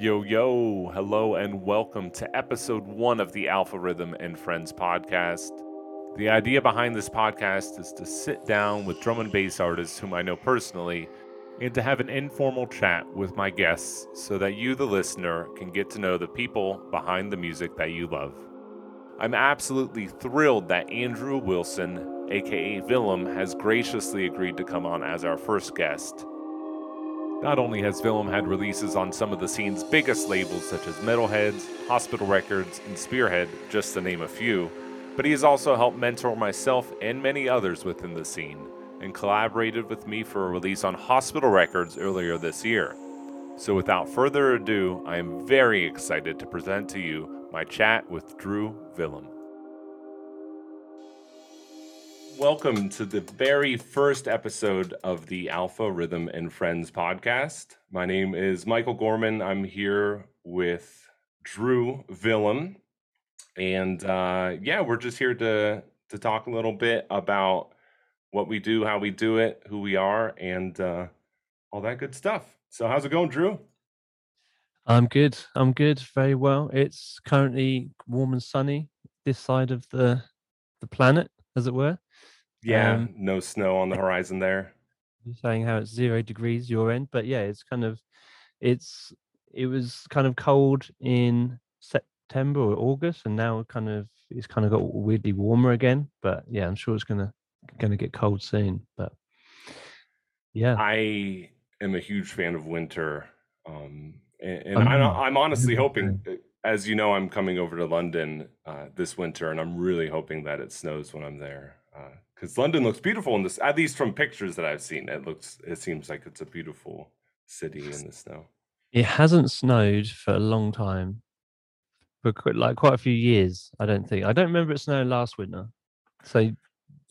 Yo, yo, hello, and welcome to episode one of the Alpha Rhythm and Friends podcast. The idea behind this podcast is to sit down with drum and bass artists whom I know personally and to have an informal chat with my guests so that you, the listener, can get to know the people behind the music that you love. I'm absolutely thrilled that Andrew Wilson, aka Villem, has graciously agreed to come on as our first guest. Not only has Villem had releases on some of the scene's biggest labels such as Metalheadz, Hospital Records, and Spearhead, just to name a few, but he has also helped mentor myself and many others within the scene, and collaborated with me for a release on Hospital Records earlier this year. So without further ado, I am very excited to present to you my chat with Drew Villem. Welcome to the very first episode of the Alpha Rhythm and Friends podcast. My name is Michael Gorman. I'm here with Drew Villem. And uh, yeah, we're just here to to talk a little bit about what we do, how we do it, who we are, and uh, all that good stuff. So, how's it going, Drew? I'm good. I'm good. Very well. It's currently warm and sunny this side of the the planet, as it were. Yeah, um, no snow on the horizon there. You're saying how it's zero degrees your end, but yeah, it's kind of it's it was kind of cold in September or August, and now kind of it's kind of got weirdly warmer again. But yeah, I'm sure it's gonna gonna get cold soon. But yeah, I am a huge fan of winter, um, and, and I'm, I'm honestly hoping. Uh, as you know, I'm coming over to London uh, this winter, and I'm really hoping that it snows when I'm there. Uh, because London looks beautiful in this. At least from pictures that I've seen, it looks. It seems like it's a beautiful city in the snow. It hasn't snowed for a long time, for quite, like quite a few years. I don't think. I don't remember it snowing last winter, so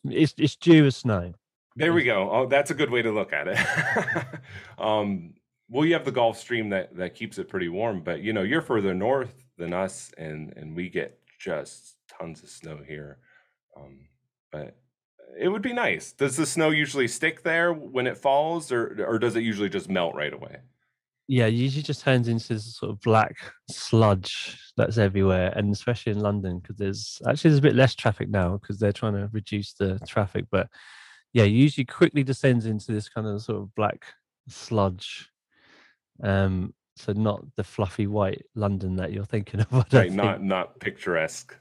it's it's due a snow. There we go. Oh, that's a good way to look at it. um, well, you have the Gulf Stream that that keeps it pretty warm, but you know you're further north than us, and and we get just tons of snow here. Um, but it would be nice. Does the snow usually stick there when it falls, or or does it usually just melt right away? Yeah, it usually just turns into this sort of black sludge that's everywhere, and especially in London because there's actually there's a bit less traffic now because they're trying to reduce the traffic. But yeah, usually quickly descends into this kind of sort of black sludge. Um, so not the fluffy white London that you're thinking of. right, think. not not picturesque.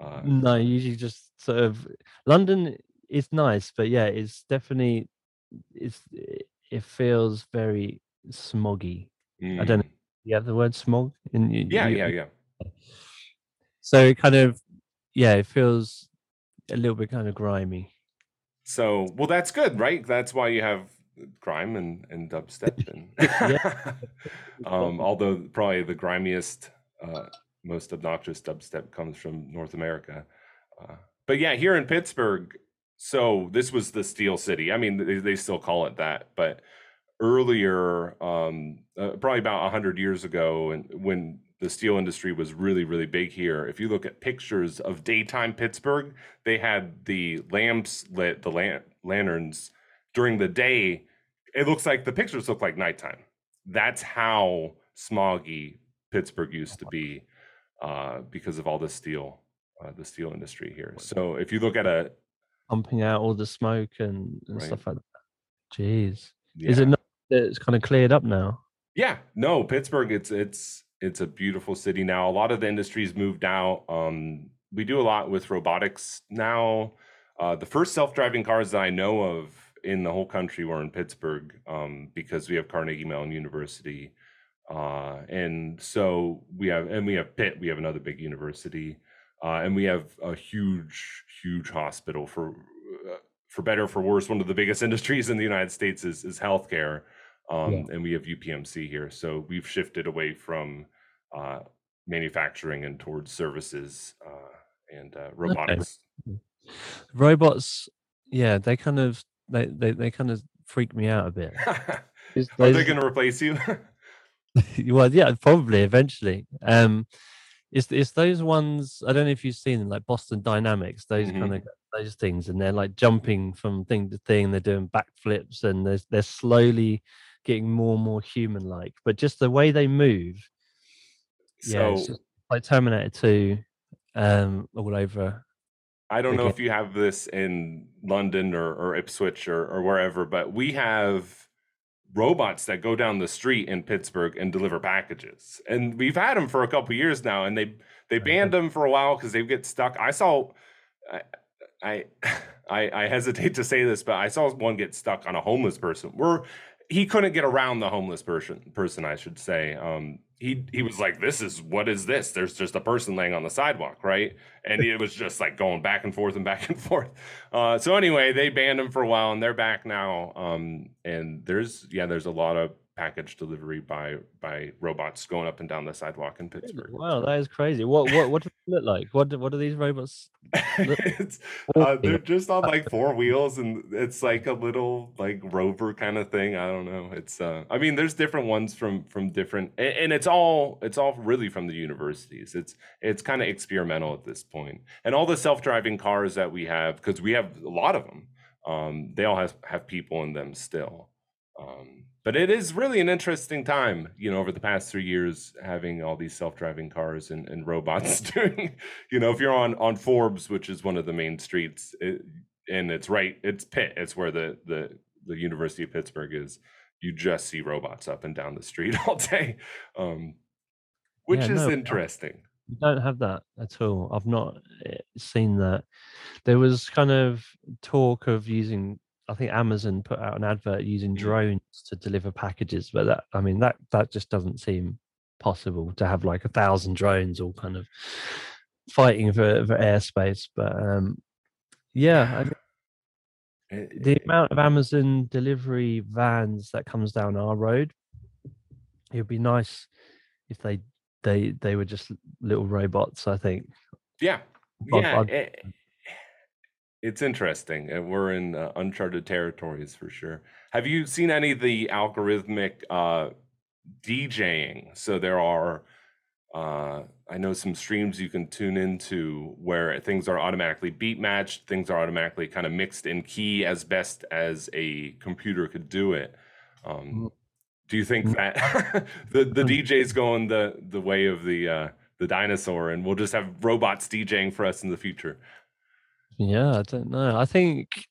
Uh, no, usually just sort of London is nice, but yeah, it's definitely it's it feels very smoggy. Mm. I don't know. Mm. You have the word smog in yeah, you, yeah, yeah. So it kind of yeah, it feels a little bit kind of grimy. So well, that's good, right? That's why you have grime and and dubstep and um, although probably the grimiest uh, most obnoxious dubstep comes from North America. Uh, but yeah, here in Pittsburgh, so this was the Steel City. I mean, they, they still call it that, but earlier, um, uh, probably about hundred years ago, and when the steel industry was really, really big here. If you look at pictures of daytime Pittsburgh, they had the lamps lit, the lan- lanterns during the day. It looks like the pictures look like nighttime. That's how smoggy Pittsburgh used to be uh, because of all the steel, uh, the steel industry here. So if you look at a pumping out all the smoke and, and right. stuff like that. Jeez, yeah. is it not that it's kind of cleared up now? Yeah, no, Pittsburgh. It's it's it's a beautiful city now. A lot of the industries moved out. Um, we do a lot with robotics now. Uh, the first self-driving cars that I know of in the whole country were in Pittsburgh um, because we have Carnegie Mellon University uh, and so we have, and we have Pitt, we have another big university, uh, and we have a huge, huge hospital for, uh, for better for worse. One of the biggest industries in the United States is is healthcare, um, yeah. and we have UPMC here. So we've shifted away from uh, manufacturing and towards services uh, and uh, robotics. Okay. Robots, yeah, they kind of they they, they kind of freak me out a bit. Are they going to replace you? well, yeah, probably eventually. Um, it's it's those ones. I don't know if you've seen them, like Boston Dynamics. Those mm-hmm. kind of those things, and they're like jumping from thing to thing. They're doing backflips, and they're they're slowly getting more and more human like, but just the way they move, yeah, it's So just like Terminator 2 um all over I don't know if you have this in London or, or Ipswich or, or wherever, but we have robots that go down the street in Pittsburgh and deliver packages. And we've had them for a couple years now, and they they banned them for a while because they get stuck. I saw, I, I I I hesitate to say this, but I saw one get stuck on a homeless person. Where he couldn't get around the homeless person person, I should say. Um, he he was like, "This is what is this? There's just a person laying on the sidewalk, right?" And it was just like going back and forth and back and forth. Uh, so anyway, they banned him for a while, and they're back now. Um, and there's yeah, there's a lot of package delivery by by robots going up and down the sidewalk in Pittsburgh. Wow, that is crazy. What what what do they look like? What do, what do these robots it's uh, they're just on like four wheels and it's like a little like rover kind of thing i don't know it's uh i mean there's different ones from from different and, and it's all it's all really from the universities it's it's kind of experimental at this point. and all the self-driving cars that we have because we have a lot of them um they all have have people in them still um but it is really an interesting time you know over the past three years having all these self-driving cars and, and robots doing you know if you're on on forbes which is one of the main streets it, and it's right it's pitt it's where the the the university of pittsburgh is you just see robots up and down the street all day um which Yeah, is no, interesting We don't have that at all. I've not eh, seen that. There was kind of talk of using. I think Amazon put out an advert using Mm. drones to deliver packages, but that I mean that that just doesn't seem possible to have like a thousand drones all kind of fighting for, for airspace. But um, yeah, I mean, the amount of Amazon delivery vans that comes down our road, it would be nice if they they they were just little robots. I think. yeah I'd- yeah I'd- it- it's interesting and we're in uh, uncharted territories for sure have you seen any of the algorithmic uh DJing. So there are, uh, I know some streams you can tune into where things are automatically beat matched, things are automatically kind of mixed in key as best as a computer could do it. Um, Mm. do you think Mm. that the the Mm. DJ's going the the way of the uh, the dinosaur, and we'll just have robots DJing for us in the future? Yeah, I don't know. I think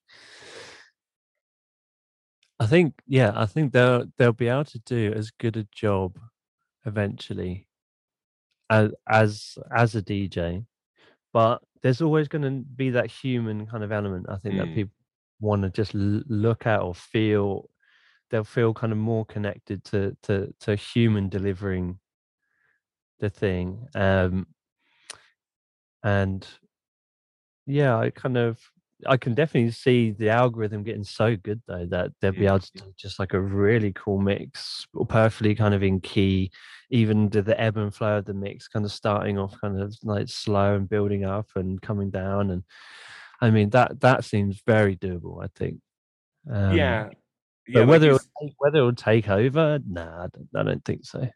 I think yeah, I think they'll they'll be able to do as good a job eventually as as as a DJ, but there's always going to be that human kind of element. I think that Mm. people want to just l- look at or feel. They'll feel kind of more connected to to to human delivering the thing. Um, and yeah, I kind of I can definitely see the algorithm getting so good though that they'll be able to do just like a really cool mix, perfectly kind of in key, even to the ebb and flow of the mix, kind of starting off kind of like slow and building up and coming down. And I mean that that seems very doable. I think. Um, yeah, yeah. But whether it'll take, whether it'll take over, nah, I don't, I don't think so.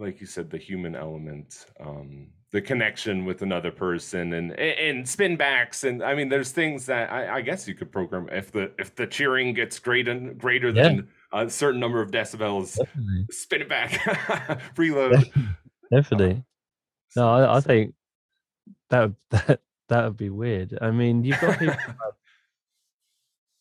Like you said, the human element, um, the connection with another person, and and spin backs, and I mean, there's things that I, I guess you could program if the if the cheering gets great and greater Yeah. than a certain number of decibels, Definitely, spin it back, reload. definitely. So- No, I, I think that would- that that would be weird. I mean, you've got people like,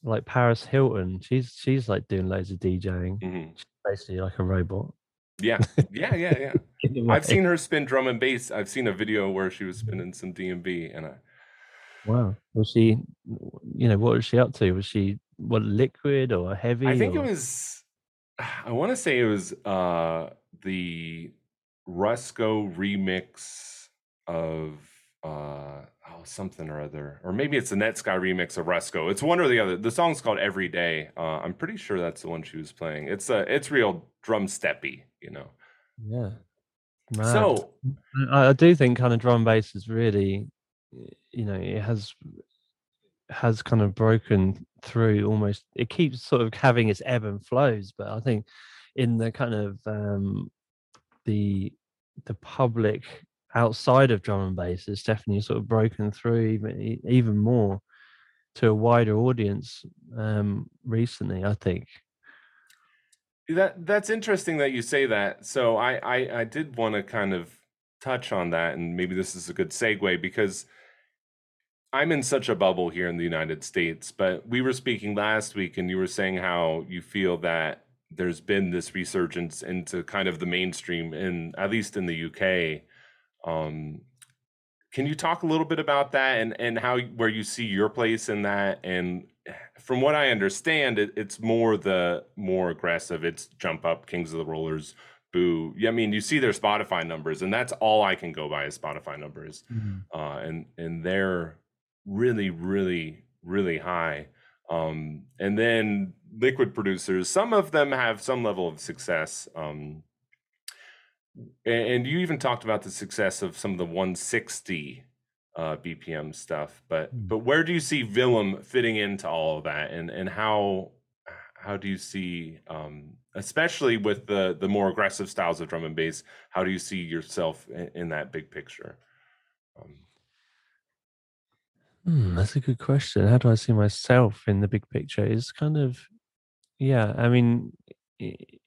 like Paris Hilton. She's she's like doing loads of DJing, Mhm. basically like a robot. Yeah, yeah, yeah, yeah. I've seen her spin drum and bass. I've seen a video where she was spinning some DMB, and I, Wow. Was she? You know, what was she up to? Was she what liquid or heavy? I think it was I want to say it was uh the Rusko remix of uh oh something or other or maybe it's the Netsky remix of Rusko. It's one or the other. The song's called Every Day. Uh I'm pretty sure that's the one she was playing. It's uh it's real drum steppy, you know. Yeah. Mad. So, I, I do think kind of drum bass is really, you know, it has has kind of broken through almost. It keeps sort of having its ebb and flows, but I think in the kind of um the the public outside of drum and bass, it's definitely sort of broken through even even more to a wider audience um recently. I think. That that's interesting that you say that. So I I, I did want to kind of touch on that, and maybe this is a good segue because I'm in such a bubble here in the United States. But we were speaking last week, and you were saying how you feel that there's been this resurgence into kind of the mainstream in at least in the UK. Um, can you talk a little bit about that and and how where you see your place in that and from what I understand, it, it's more the more aggressive. It's jump up, Kings of the Rollers, Bou. Yeah, I mean, you see their Spotify numbers, and that's all I can go by is Spotify numbers, mm-hmm. uh, and and they're really, really, really high. Um, and then liquid producers, some of them have some level of success. Um, and you even talked about the success of some of the 160 uh, BPM stuff. But mm. but where do you see Villem fitting into all of that, and and how how do you see, um, especially with the the more aggressive styles of drum and bass, how do you see yourself in, in that big picture? Um, mm, that's a good question. How do I see myself in the big picture? Is kind of yeah. I mean. It,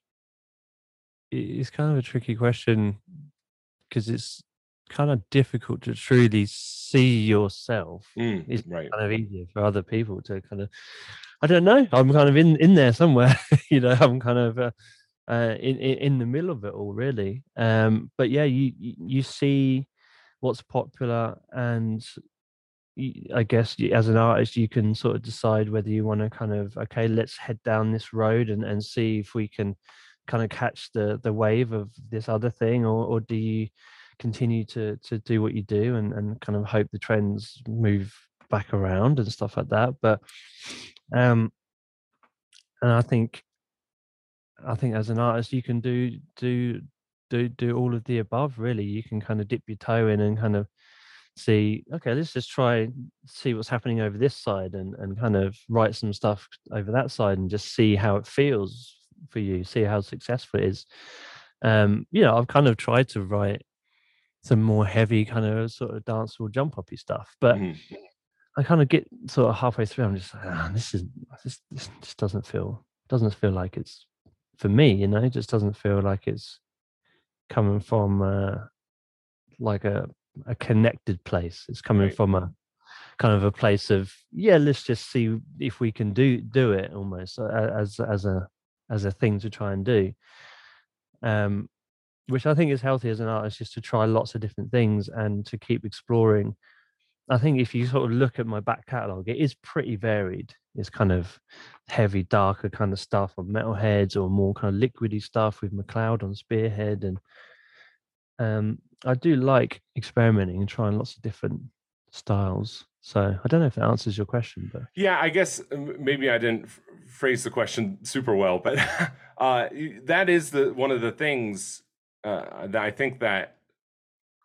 it's kind of a tricky question because it's kind of difficult to truly see yourself. Mm, it's right. kind of easier for other people to kind of. I don't know. I'm kind of in in there somewhere. you know, I'm kind of uh, uh, in, in, in the middle of it all, really. Um, but yeah, you you see what's popular, and I guess as an artist, you can sort of decide whether you want to kind of okay, let's head down this road and and see if we can kind of catch the the wave of this other thing, or or do you continue to to do what you do and and kind of hope the trends move back around and stuff like that? But um and i think i think as an artist you can do do do do all of the above really. You can kind of dip your toe in and kind of see okay let's just try see what's happening over this side and and kind of write some stuff over that side and just see how it feels for you see how successful it is um you know i've kind of tried to write some more heavy kind of sort of dancehall jump uppy stuff. But mm-hmm. I kind of get sort of halfway through, I'm just like, oh, this is this, this just doesn't feel doesn't feel like it's for me, you know, it just doesn't feel like it's coming from uh, like a a connected place. It's coming right. from a kind of a place of yeah, let's just see if we can do do it almost as as a as a thing to try and do. Um, which I think is healthy as an artist, just to try lots of different things and to keep exploring. I think if you sort of look at my back catalogue, it is pretty varied. It's kind of heavy, darker kind of stuff on Metalheadz or more kind of liquidy stuff with McLeod on Spearhead. And um, I do like experimenting and trying lots of different styles. So I don't know if that answers your question, but yeah, I guess maybe I didn't f- phrase the question super well, but uh, that is the one of the things uh, that I think that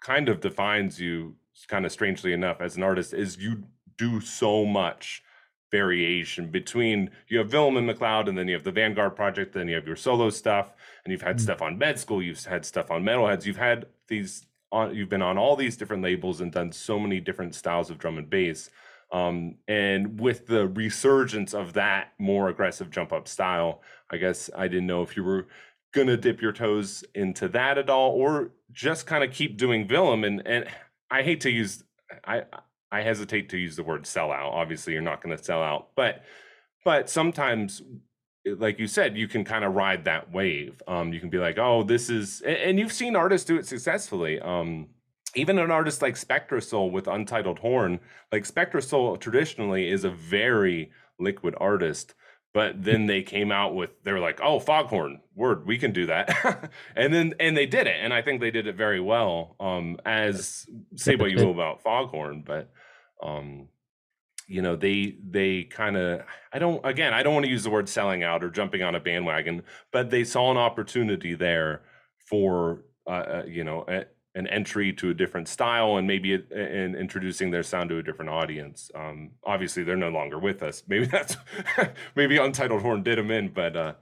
kind of defines you, kind of strangely enough, as an artist, is you do so much variation between you have Villem and McLeod, and then you have the Vanguard project, then you have your solo stuff, and you've had mm-hmm. stuff on Med School, you've had stuff on Metalheadz, you've had these on, you've been on all these different labels and done so many different styles of drum and bass. Um, and with the resurgence of that more aggressive jump up style, I guess I didn't know if you were gonna dip your toes into that at all, or just kind of keep doing Villem. And and I hate to use I I hesitate to use the word sell out. Obviously, you're not gonna sell out, but but sometimes like you said, you can kind of ride that wave. Um, you can be like, oh, this is, and, you've seen artists do it successfully. Um, even an artist like Spectrasoul with Untitled Horn, like Spectrasoul traditionally is a very liquid artist but then they came out with they were like oh foghorn word we can do that and then and they did it and i think they did it very well um as say what you will about foghorn but um you know they they kind of i don't again i don't want to use the word selling out or jumping on a bandwagon but they saw an opportunity there for uh, uh you know an entry to a different style and maybe in introducing their sound to a different audience. Um, obviously, they're no longer with us. Maybe that's maybe Untitled Horn did them in, but uh,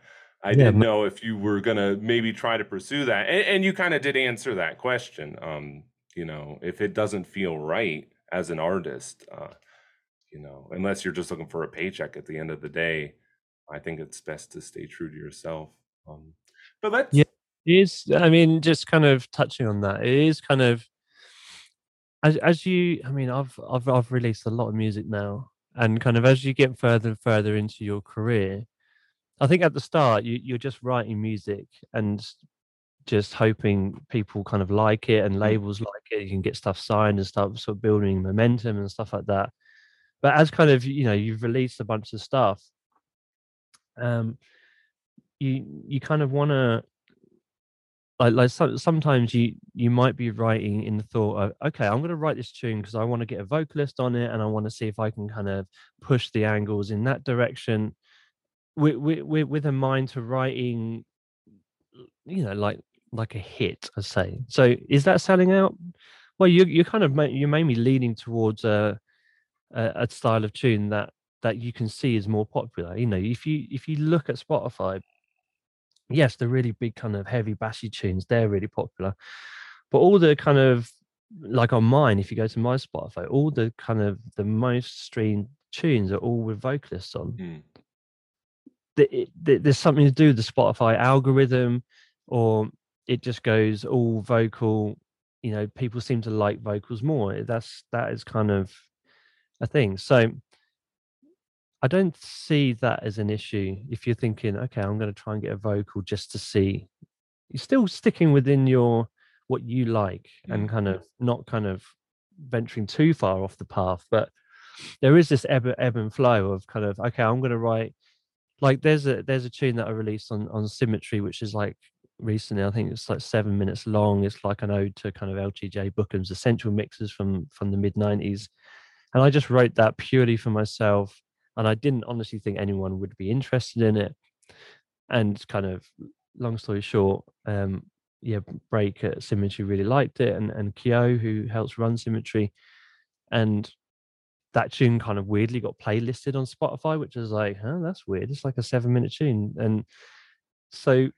I yeah. didn't know if you were gonna maybe try to pursue that. And, and you kind of did answer that question. Um, you know, if it doesn't feel right as an artist, uh, you know, unless you're just looking for a paycheck at the end of the day, I think it's best to stay true to yourself. Um, but let's Yeah. It is I mean, just kind of touching on that, it is kind of as as you I mean, I've I've I've released a lot of music now, and kind of as you get further and further into your career, I think at the start you you're just writing music and just hoping people kind of like it and Mm. labels like it. You can get stuff signed and start sort of building momentum and stuff like that. But as kind of you know you've released a bunch of stuff, um, you you kind of want to like like so, sometimes you you might be writing in the thought of okay i'm going to write this tune because i want to get a vocalist on it and i want to see if i can kind of push the angles in that direction with with, with a mind to writing you know like like a hit i say. So is that selling out? Well you you kind of you're mainly leaning towards a, a a style of tune that that you can see is more popular you know if you if you look at spotify yes, the really big kind of heavy bassy tunes, they're really popular. But all the kind of like on mine, if you go to my Spotify, all the kind of the most streamed tunes are all with vocalists on. Mm. The- the- There's something to do with the Spotify algorithm, or it just goes all vocal. You know, people seem to like vocals more. That's that is kind of a thing. So I don't see that as an issue if you're thinking, okay, I'm going to try and get a vocal just to see. You're still sticking within your what you like and Mm. kind of not kind of venturing too far off the path. But there is this ebb, ebb and flow of kind of okay, I'm going to write. Like there's a there's a tune that I released on on Symmetry, which is like recently. I think it's like seven minutes long. It's like an ode to kind of LTJ Bukem's essential mixes from from the mid '90s, and I just wrote that purely for myself and I didn't honestly think anyone would be interested in it. And kind of long story short, um, yeah, Break at Symmetry really liked it, and and Kyo, who helps run Symmetry, and that tune kind of weirdly got playlisted on Spotify, which is like, huh, that's weird. It's like a seven minute tune, and so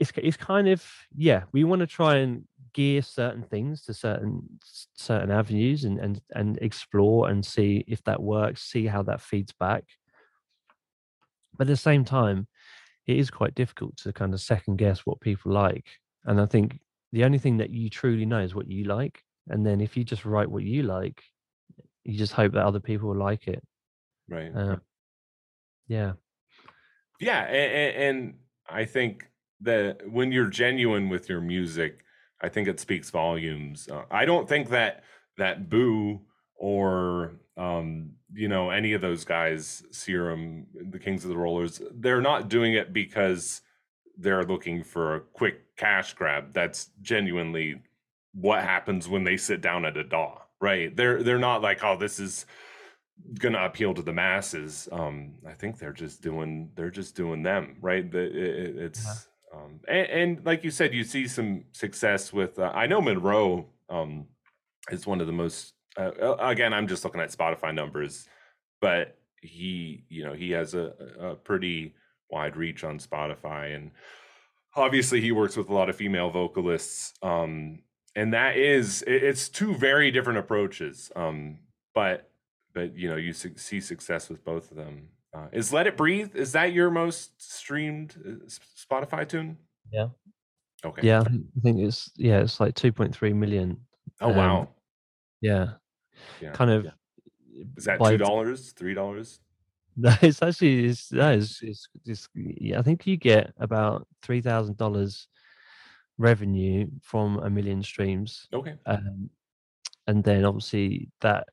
it's it's kind of yeah, we want to try and gear certain things to certain certain avenues and and and explore and see if that works, see how that feeds back. But at the same time, it is quite difficult to kind of second guess what people like. And I think the only thing that you truly know is what you like. And then if you just write what you like, you just hope that other people will like it. Right. Uh, yeah. Yeah, and, and I think that when you're genuine with your music, I think it speaks volumes. Uh, I don't think that that Bou or um, you know any of those guys, Serum, the Kings of the Rollers, they're not doing it because they're looking for a quick cash grab. That's genuinely what happens when they sit down at a DAW, right? They're they're not like, oh, this is gonna appeal to the masses. Um, I think they're just doing they're just doing them, right? The, it, it- it's um, and, and like you said, you see some success with. Uh, I know Monrroe um, is one of the most. Uh, uh, again, I'm just looking at Spotify numbers, but he, you know, he has a, a pretty wide reach on Spotify, and obviously he works with a lot of female vocalists. Um, and that is it- it's two very different approaches. Um, but but you know you su- see success with both of them. Uh, is "Let It Breathe" is that your most streamed uh, Spotify tune? Yeah. Okay. Yeah. I think it's yeah, it's like 2.3 million. Oh um, wow. Yeah. Yeah. Kind of Is that two dollars, three dollars? No, it's actually it's that is it's, it's yeah, I think you get about three thousand dollars revenue from a million streams, Okay. um, and then obviously that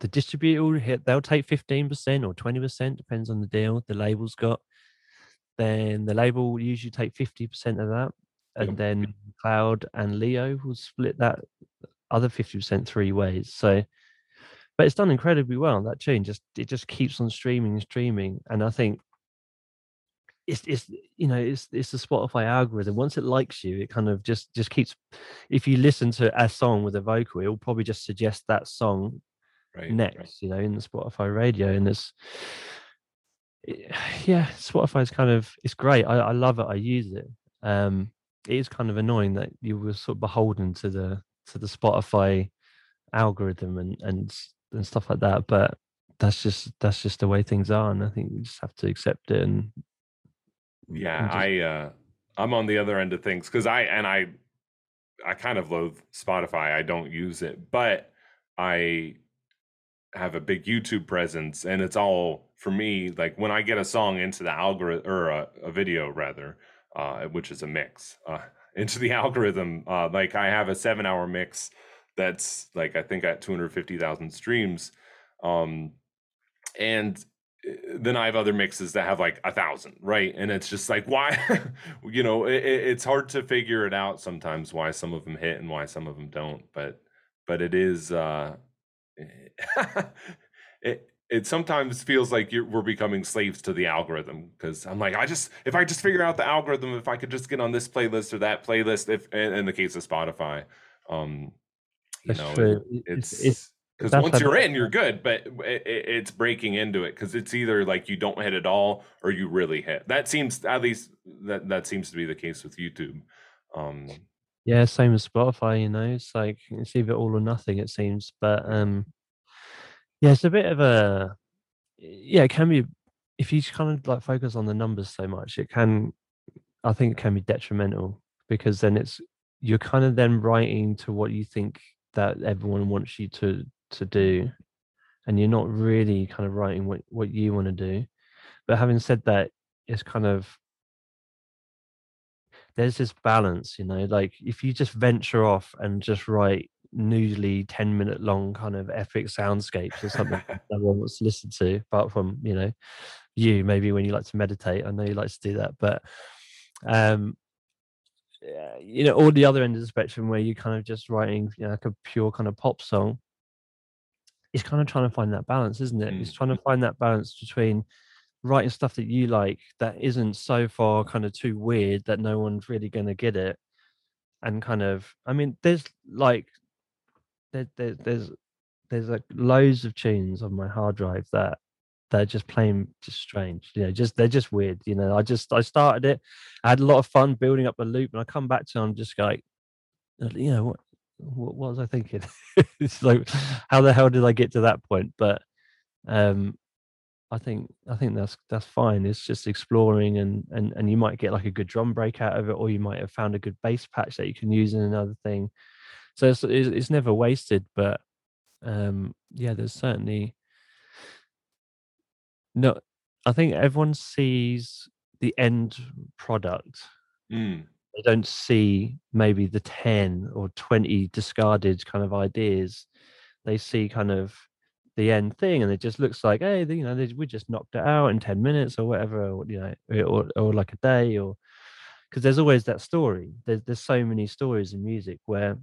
the distributor will hit they'll take fifteen percent or twenty percent depends on the deal the label's got. Then the label will usually take fifty percent of that, and Yep. then Cloud and Leo will split that other fifty percent three ways. So but it's done incredibly well. That tune just it just keeps on streaming and streaming, and I think it's it's you know it's it's the Spotify algorithm. Once it likes you, it kind of just just keeps. If you listen to a song with a vocal, it will probably just suggest that song Right. next. right. You know, in the Spotify radio, and it's it- yeah, Spotify's kind of it's great. I, I love it. I use it. Um, it is kind of annoying that you were sort of beholden to the to the Spotify algorithm and and and stuff like that. But that's just that's just the way things are, and I think you just have to accept it. And Yeah, and just- I uh I'm on the other end of things because I and I I kind of loathe Spotify. I don't use it, but I have a big YouTube presence, and it's all for me. Like when I get a song into the algorithm or a, a video rather, uh, which is a mix uh, into the algorithm. Uh, like I have a seven-hour mix that's like I think at 250,000 streams, um, and eh, then I have other mixes that have like a thousand, right? And it's just like why, you know, it, it's hard to figure it out sometimes why some of them hit and why some of them don't. But but it is uh, it it sometimes feels like we're becoming slaves to the algorithm because I'm like I just if I just figure out the algorithm if I could just get on this playlist or that playlist if in, the case of Spotify, um, you That's know, true. it, It's it's it's because once you're in, you're good, but it, it, it's breaking into it because it's either like you don't hit at all or you really hit. That seems at least that that seems to be the case with YouTube. Um, yeah, same as Spotify, you know. It's like it's either all or nothing, it seems. But um yeah, it's a bit of a yeah, it can be if you kind of like focus on the numbers so much, it can I think it can be detrimental because then it's you're kind of then writing to what you think that everyone wants you to to do and you're not really kind of writing what what you want to do. But having said that it's kind of there's this balance you know like if you just venture off and just write noodly 10 minute long kind of epic soundscapes or something that no one wants to listen to apart from you know you maybe when you like to meditate i know you like to do that but um yeah, you know, all the other end of the spectrum where you're kind of just writing, you know, like a pure kind of pop song, it's kind of trying to find that balance, isn't it? It's mm, trying to find that balance between writing stuff that you like that isn't so far kind of too weird that no one's really going to get it, and kind of, I mean, there's like there, there, there's there's like loads of tunes on my hard drive that they're just plain just strange you know just they're just weird you know i just i started it i had a lot of fun building up a loop and i come back to it, i'm just like you know what what, what was i thinking? It's like how the hell did i get to that point? But um i think i think that's that's fine it's just exploring and and and you might get like a good drum break out of it or you might have found a good bass patch that you can use in another thing so it's it's, never wasted but um yeah there's certainly no, I think everyone sees the end product. mm, They don't see maybe the 10 or 20 discarded kind of ideas. They see kind of the end thing and it just looks like, hey, you know, they, we just knocked it out in 10 minutes or whatever, or, you know, or, or like a day or because there's always that story. There's, there's so many stories in music where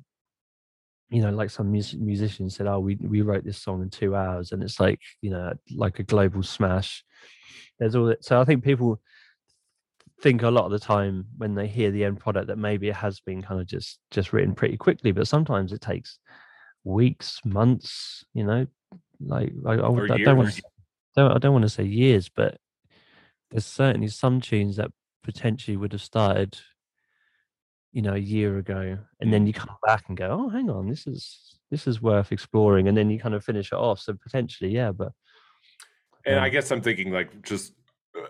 you know, like some mus- musicians said, "Oh, we we wrote this song in two hours," and it's like you know, like a global smash. There's all that. So I think people think a lot of the time when they hear the end product that maybe it has been kind of just just written pretty quickly, but sometimes it takes weeks, months. You know, like I, I, I don't want to, don't I don't want to say years, but there's certainly some tunes that potentially would have started you know a year ago and then Mm. you come back and go oh hang on this is this is worth exploring and then you kind of finish it off so potentially yeah but And I um, guess I'm thinking like just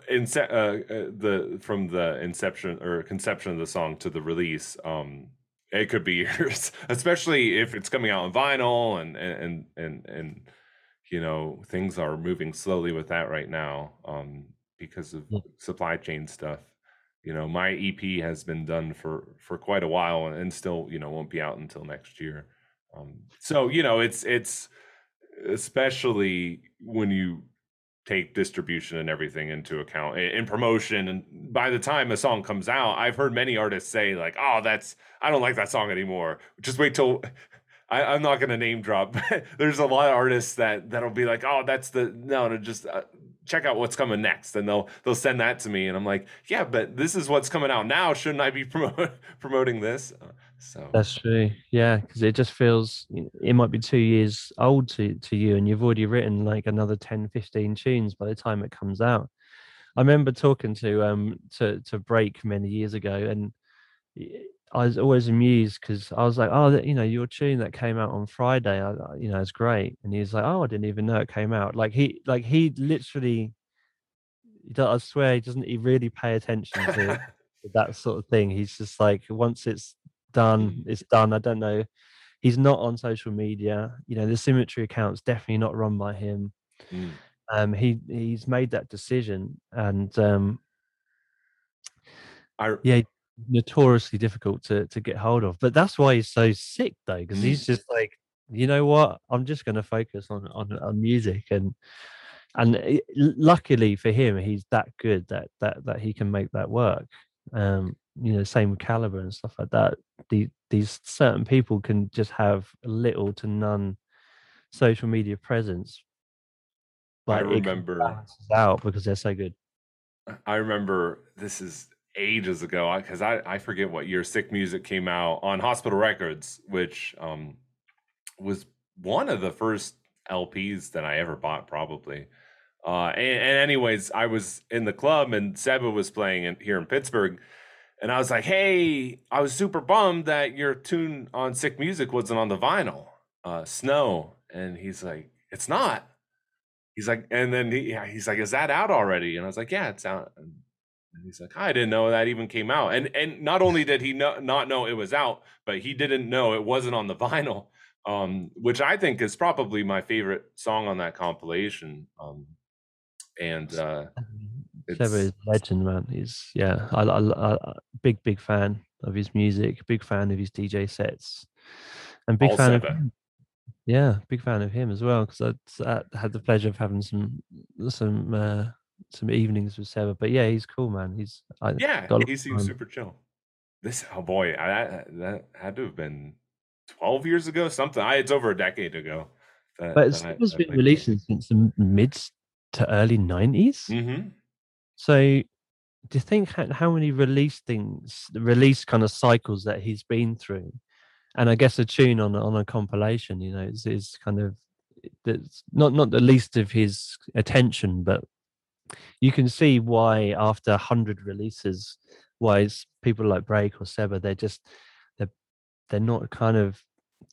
in ince- uh, uh, the from the inception or conception of the song to the release. Um, it could be years, especially if it's coming out on vinyl and and and and you know things are moving slowly with that right now um, because of yeah, supply chain stuff. You know, my EP has been done for for quite a while and, and still you know won't be out until next year. Um, so you know it's it's especially when you take distribution and everything into account in, promotion and by the time a song comes out i've heard many artists say like oh that's i don't like that song anymore just wait till I, i'm not going to name drop there's a lot of artists that that'll be like oh that's the no no just uh, check out what's coming next and they'll they'll send that to me and i'm like yeah but this is what's coming out now. Shouldn't i be promote, promoting this? Uh, so. That's true. Yeah because it just feels it might be two years old to, to you and you've already written like another 10 15 tunes by the time it comes out. I remember talking to um to to break many years ago and I was always amused because I was like, "Oh, that, you know, your tune that came out on Friday, I, you know, it's great." And he's like, "Oh, I didn't even know it came out." Like he, like he literally, I swear, he doesn't he really pay attention to that sort of thing. He's just like once it's done, Mm. it's done. I don't know. He's not on social media. You know, the symmetry account's definitely not run by him. Mm. Um, he he's made that decision, and um, I yeah, notoriously difficult to to get hold of. But that's why he's so sick, though, because Mm. he's just like, you know what? I'm just going to focus on on on music, and and it- luckily for him, he's that good that that that he can make that work. Um, you know, same with Calibre and stuff like that. The, these certain people can just have little to none social media presence. I but can remember out because they're so good. I remember this is ages ago because I, I forget what year Sick Music came out on Hospital Records, which um, was one of the first LPs that I ever bought, probably. Uh, and, and anyways, I was in the club and Seba was playing in, here in Pittsburgh, and I was like, "Hey, I was super bummed that your tune on Sick Music wasn't on the vinyl, uh, Snow." And he's like, "It's not." He's like, and then he, he's like, "Is that out already?" And I was like, "Yeah, it's out." And he's like, "I didn't know that even came out." And and not only did he no, not know it was out, but he didn't know it wasn't on the vinyl, um, which I think is probably my favorite song on that compilation. Um, and uh, it's is legend, man. He's yeah, I, I, I, big big fan of his music, big fan of his DJ sets, and big fan of him. yeah, big fan of him as well because I, I had the pleasure of having some some uh, some evenings with Seba. But yeah, he's cool, man. He's I Yeah, he seems time. super chill. This oh boy, I, that had to have been twelve years ago, something. I, it's over a decade ago. That, But that I, Seba's I been releasing since the mid to early nineties. Mm-hmm. So do you think how, how many release things, release kind of cycles that he's been through? And I guess a tune on a- on a compilation, you know, is, is kind of that's not not the least of his attention, but you can see why after a hundred releases, why it's people like Break or Seba, they're just they're they're not kind of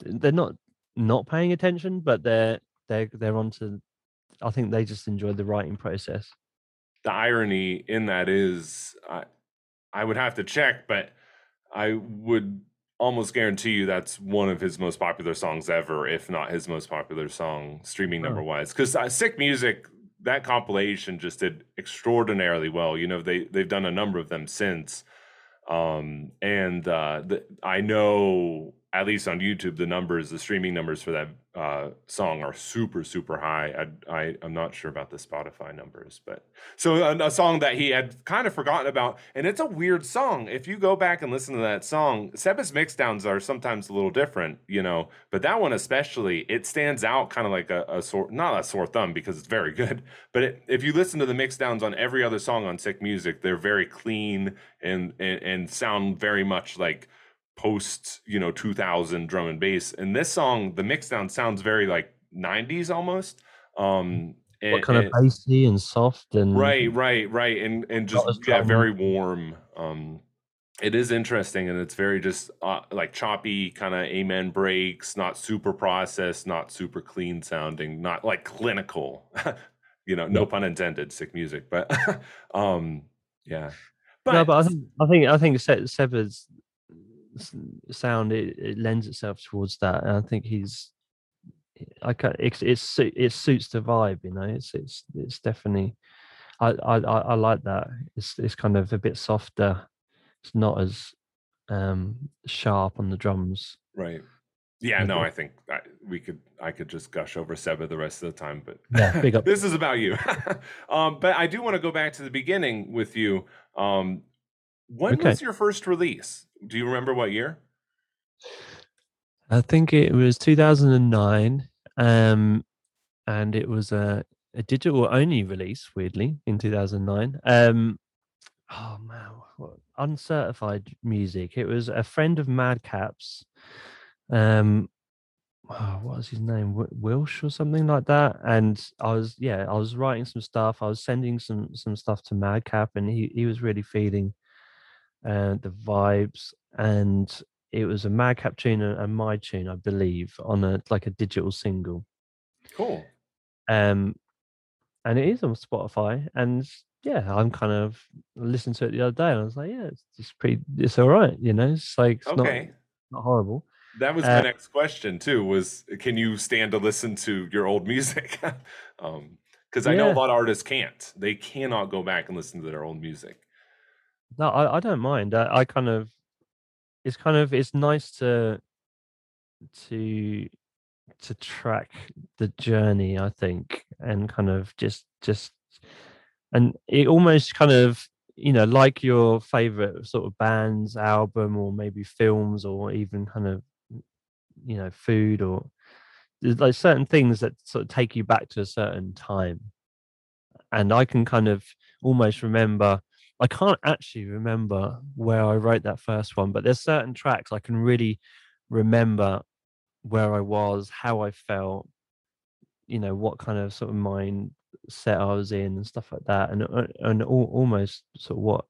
they're not not paying attention, but they're they're they're onto. I think they just enjoy the writing process. The irony in that is, I I would have to check, but I would almost guarantee you that's one of his most popular songs ever, if not his most popular song, streaming Oh. number wise. Because uh, Sick Music, that compilation just did extraordinarily well. You know, they they've done a number of them since, um, and uh, the, I know at least on YouTube the numbers, the streaming numbers for that uh, song are super super high. I, I I'm not sure about the Spotify numbers, but so a, a song that he had kind of forgotten about, and it's a weird song. If you go back and listen to that song, Seba's mixdowns are sometimes a little different, you know, but that one especially, it stands out kind of like a, a sore, not a sore thumb because it's very good, but it, if you listen to the mixdowns on every other song on Sick Music, they're very clean and and, and sound very much like post, you know, 2000 drum and bass. And this song, the mixdown sounds very like 90s almost. Um, and, what kind and- of bassy and soft and right right right. And and just yeah very warm. Um it is interesting and it's very just uh, like choppy kind of amen breaks not super processed not super clean sounding not like clinical. You know no pun intended sick music but um yeah. No, but I think I think I think Se- Seba's s- sound it, it lends itself towards that, and I think he's. I can it's it's it suits the vibe, you know. It's it's it's definitely. I I I like that. It's it's kind of a bit softer. It's not as um sharp on the drums. right yeah no i think I, we could i could just gush over seba the rest of the time but Yeah, big up. this is about you um but i do want to go back to the beginning with you um when Okay. was your first release do you remember what year I think it was 2009, um, and it was a, a digital only release. Weirdly, in 2009. Um, oh man, what, uncertified music. It was a friend of Madcap's. Um, oh, what was his name? Wi- Wilsh or something like that. And I was yeah, I was writing some stuff. I was sending some some stuff to Madcap, and he he was really feeling uh, the vibes and it was a madcap tune and and my tune i believe on a like a digital single cool um and it is on spotify and yeah, I'm kind of listened to it the other day, and I was like, yeah, it's just pretty, it's all right, you know. It's like it's Okay. not not horrible. That was my Uh, next question too. Was can you stand to listen to your old music? um, because I know a lot of artists can't. They cannot go back and listen to their old music. No, I, I don't mind. I, I kind of, it's kind of, it's nice to to to track the journey. I think, and kind of just just, and it almost kind of, you know, like your favorite sort of band's album, or maybe films, or even kind of, you know, food, or there's like certain things that sort of take you back to a certain time and I can kind of almost remember. I can't actually remember where I wrote that first one, but there's certain tracks I can really remember where I was, how I felt, you know, what kind of sort of mind set I was in, and stuff like that, and uh, and al- almost sort of what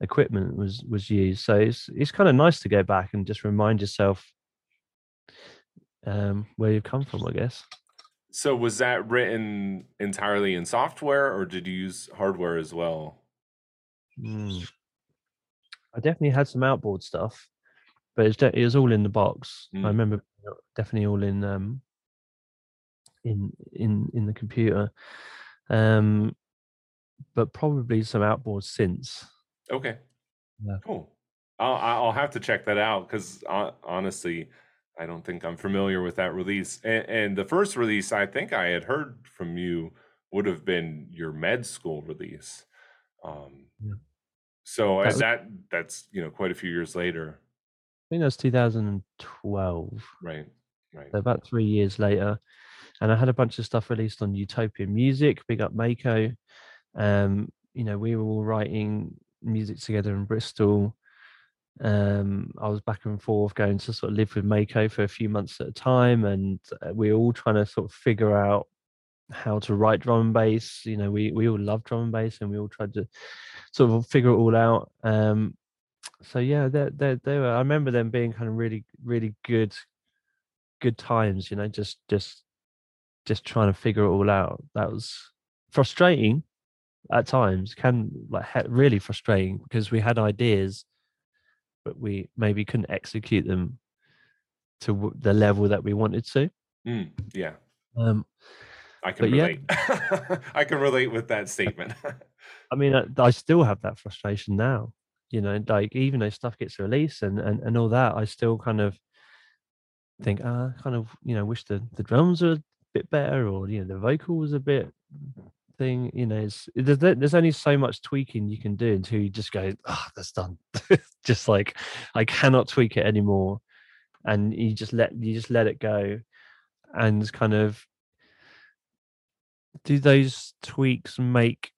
equipment was was used. So it's it's kind of nice to go back and just remind yourself um, where you've come from, I guess. So was that written entirely in software, or did you use hardware as well? Mm. I definitely had some outboard stuff, but it's de- it was all in the box. Mm. I remember definitely all in um in in in the computer, um, but probably some outboard since. Okay. Yeah. Cool. I'll I'll have to check that out because honestly, I don't think I'm familiar with that release. And, and the first release I think I had heard from you would have been your med school release. Um, Yeah. So That was- that that's you know quite a few years later, I think that was 2012, right? Right. so about three years later, and I had a bunch of stuff released on Utopian Music. Big up Mako. Um, you know, we were all writing music together in Bristol. Um, I was back and forth going to sort of live with Mako for a few months at a time, and uh, we were all trying to sort of figure out how to write drum and bass. You know, we we all love drum and bass, and we all tried to sort of figure it all out. Um, so yeah, they they they were. I remember them being kind of really really good good times. You know, just just just trying to figure it all out. That was frustrating at times. Can like really frustrating because we had ideas, but we maybe couldn't execute them to w- the level that we wanted to. Mm, yeah, Um, I can But yeah. relate. I can relate with that statement. I mean, I, I still have that frustration now. You know, like even though stuff gets released and and, and all that, I still kind of think, ah, kind of, you know, wish the the drums were a bit better, or you know, the vocal was a bit thing. You know, it's there's there's only so much tweaking you can do until you just go, ah, that's done. just like I cannot tweak it anymore, and you just let you just let it go, and kind of do those tweaks make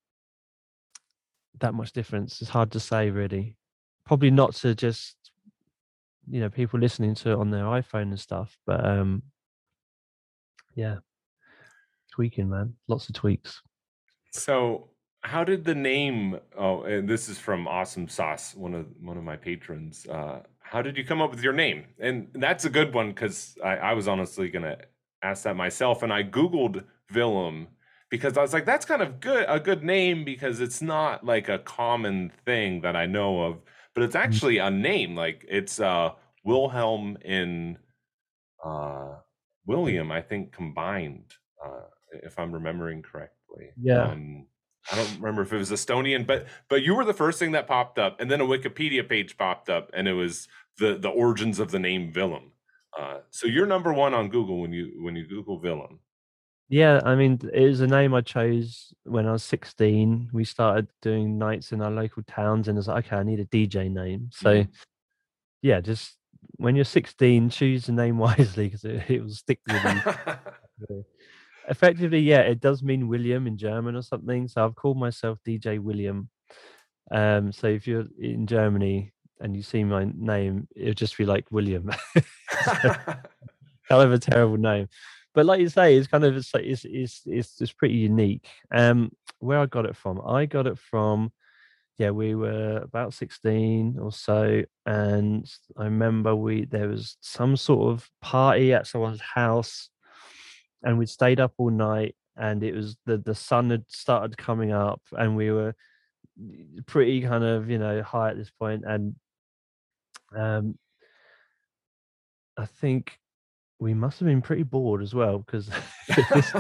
that much difference? It's hard to say, really. Probably not to just you know people listening to it on their iPhone and stuff, but um, yeah, tweaking, man, lots of tweaks. So, how did the name? Oh, and this is from Awesome Sauce, one of one of my patrons. Uh, how did you come up with your name? And that's a good one because I, I was honestly gonna ask that myself, and I googled Villem because I was like, that's kind of good, a good name because it's not like a common thing that I know of, but it's actually a name. Like it's uh, Wilhelm and uh, William, I think combined, uh, if I'm remembering correctly. Yeah. Um, I don't remember if it was Estonian, but but you were the first thing that popped up, and then a Wikipedia page popped up, and it was the the origins of the name Villem. Uh, so you're number one on Google when you when you Google Villem. Yeah, I mean, it was a name I chose when I was 16. We started doing nights in our local towns, and I was like, okay, I need a DJ name. So, Mhm. yeah, just when you're 16, choose a name wisely because it, it will stick with you. Effectively, yeah, it does mean William in German or something. So I've called myself DJ William. Um, so if you're in Germany and you see my name, it'll just be like William. however terrible name. But like you say, it's kind of it's like it's it's it's, it's pretty unique. Um, where I got it from, I got it from. Yeah, we were about sixteen or so, and I remember we there was some sort of party at someone's house, and we'd stayed up all night, and it was the the sun had started coming up, and we were pretty kind of you know high at this point, and um, I think we must have been pretty bored as well because this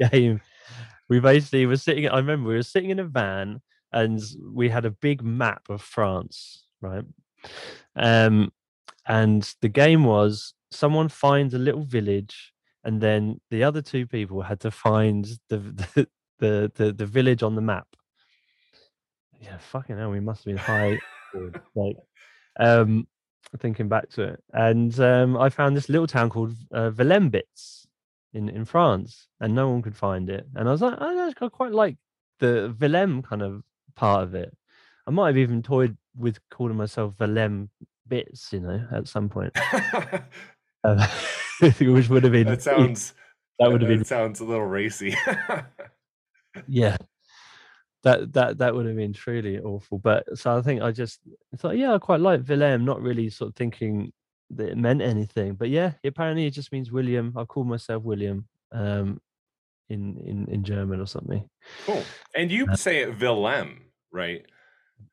game we basically were sitting i remember we were sitting in a van and we had a big map of france right? Um and the game was someone finds a little village and then the other two people had to find the the the, the, the village on the map. Yeah fucking hell we must have been high like um thinking back to it. And um, I found this little town called uh, in, in France, and no one could find it. And I was like, oh, I quite like the Villem kind of part of it. I might have even toyed with calling myself Villem Bits, you know, at some point. uh, which would have been that sounds that would have been sounds a little racy. yeah, that that that would have been truly awful. But so I think I just thought, yeah, I quite like Villem, not really sort of thinking that it meant anything. But yeah, apparently it just means William. I call myself William um, in in in German or something. Cool. And you uh, say it Willem, right?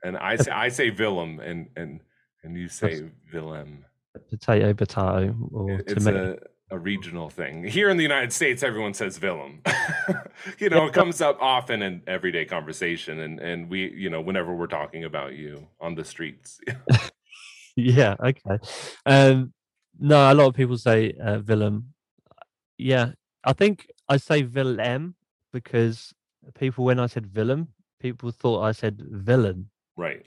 And I say I say Willem, and and and you say Willem. Potato, potato, or it's tomato. A, a regional thing. Here in the United States, everyone says Willem. you know, it comes up often in everyday conversation, and and we, you know, whenever we're talking about you on the streets. yeah. Okay. Um, no, a lot of people say uh, Willem. Yeah, I think I say Willem because people, when I said Willem, people thought I said villain. Right.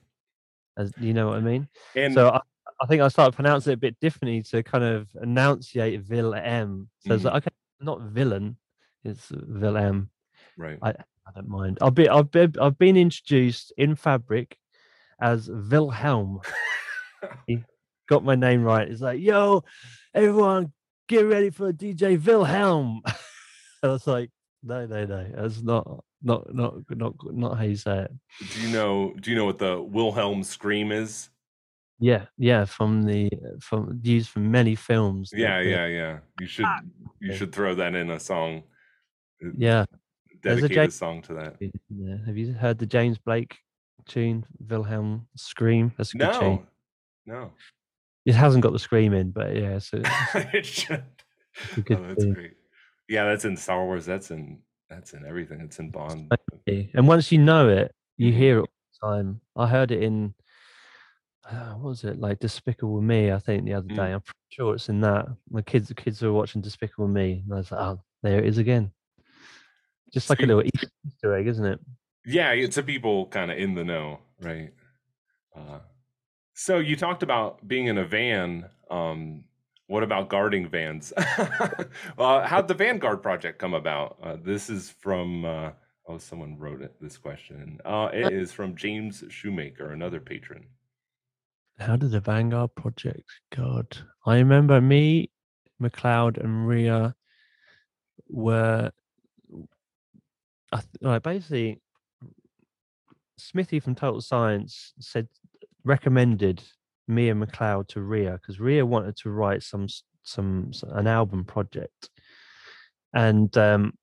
As you know what I mean. And so I, I think I started pronouncing it a bit differently to kind of enunciate Vil M. So it's like, mm. okay, not villain, it's Vil Right. I, I don't mind. I've been I've been I've been introduced in fabric as Wilhelm. got my name right. It's like, yo, everyone, get ready for DJ Wilhelm. And I was like, no, no, no, that's not not not not not how you say it. Do you know? Do you know what the Wilhelm scream is? Yeah, yeah, from the from used from many films. Yeah, yeah, yeah. You should you should throw that in a song. Uh, yeah, dedicate a, James, a song to that. Yeah. Have you heard the James Blake tune, Wilhelm Scream? That's a good no, tune. No, it hasn't got the scream in, but yeah, so it should. Oh, that's tune. great. Yeah, that's in Star Wars. That's in that's in everything. It's in Bond. And once you know it, you mm-hmm. hear it all the time. I heard it in uh, what was it like Despicable Me? I think the other day. Mm. I'm sure it's in that. My kids, the kids were watching Despicable Me, and I was like, oh, there it is again. Just like a little Easter egg, isn't it? Yeah, it's a people kind of in the know, right? Uh, so you talked about being in a van. Um, what about guarding vans? uh, how'd the Vanguard project come about? Uh, this is from. Uh, oh, someone wrote it. This question. Uh, it is from James Shoemaker, another patron. How did the Vanguard project? God, I remember me, McLeod, and Riya were. Like basically, Smithy from Total Science said recommended me and McLeod to Riya because Riya wanted to write some some an album project, and um,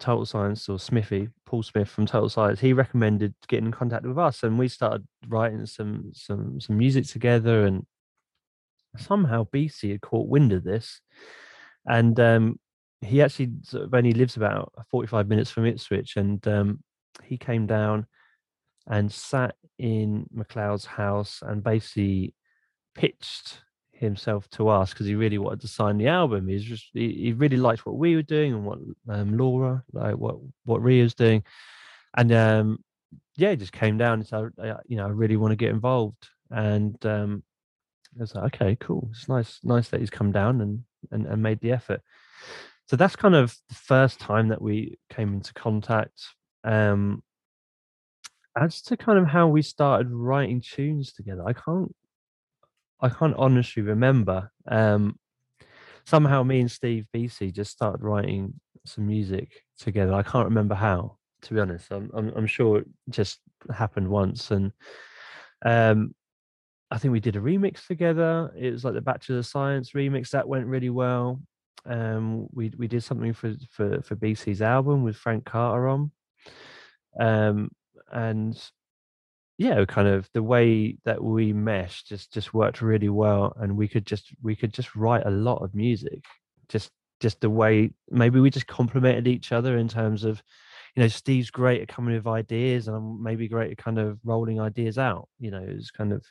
Total Science or Smithy, Paul Smith from Total Science, he recommended getting in contact with us, and we started writing some some some music together. And somehow BCee had caught wind of this, and um, he actually sort of only lives about forty five minutes from Ipswich, and um, he came down and sat in McLeod's house and basically pitched himself to us because he really wanted to sign the album. He's just he, he, really liked what we were doing and what um, Laura like what what Riya's doing, and um, yeah, he just came down and said, you know, I really want to get involved. And um, I was like, okay, cool. It's nice, nice that he's come down and and, and made the effort. So that's kind of the first time that we came into contact. Um, as to kind of how we started writing tunes together, I can't I can't honestly remember. Um, somehow me and Steve BCee just started writing some music together. I can't remember how, to be honest. I'm I'm, I'm sure it just happened once, and um, I think we did a remix together. It was like the Bachelor of Science remix that went really well. Um, we we did something for for for BCee's album with Frank Carter on, um, and yeah, kind of the way that we meshed just just worked really well, and we could just we could just write a lot of music, just just the way maybe we just complemented each other in terms of you know steve's great at coming with ideas and i'm maybe great at kind of rolling ideas out you know it's kind of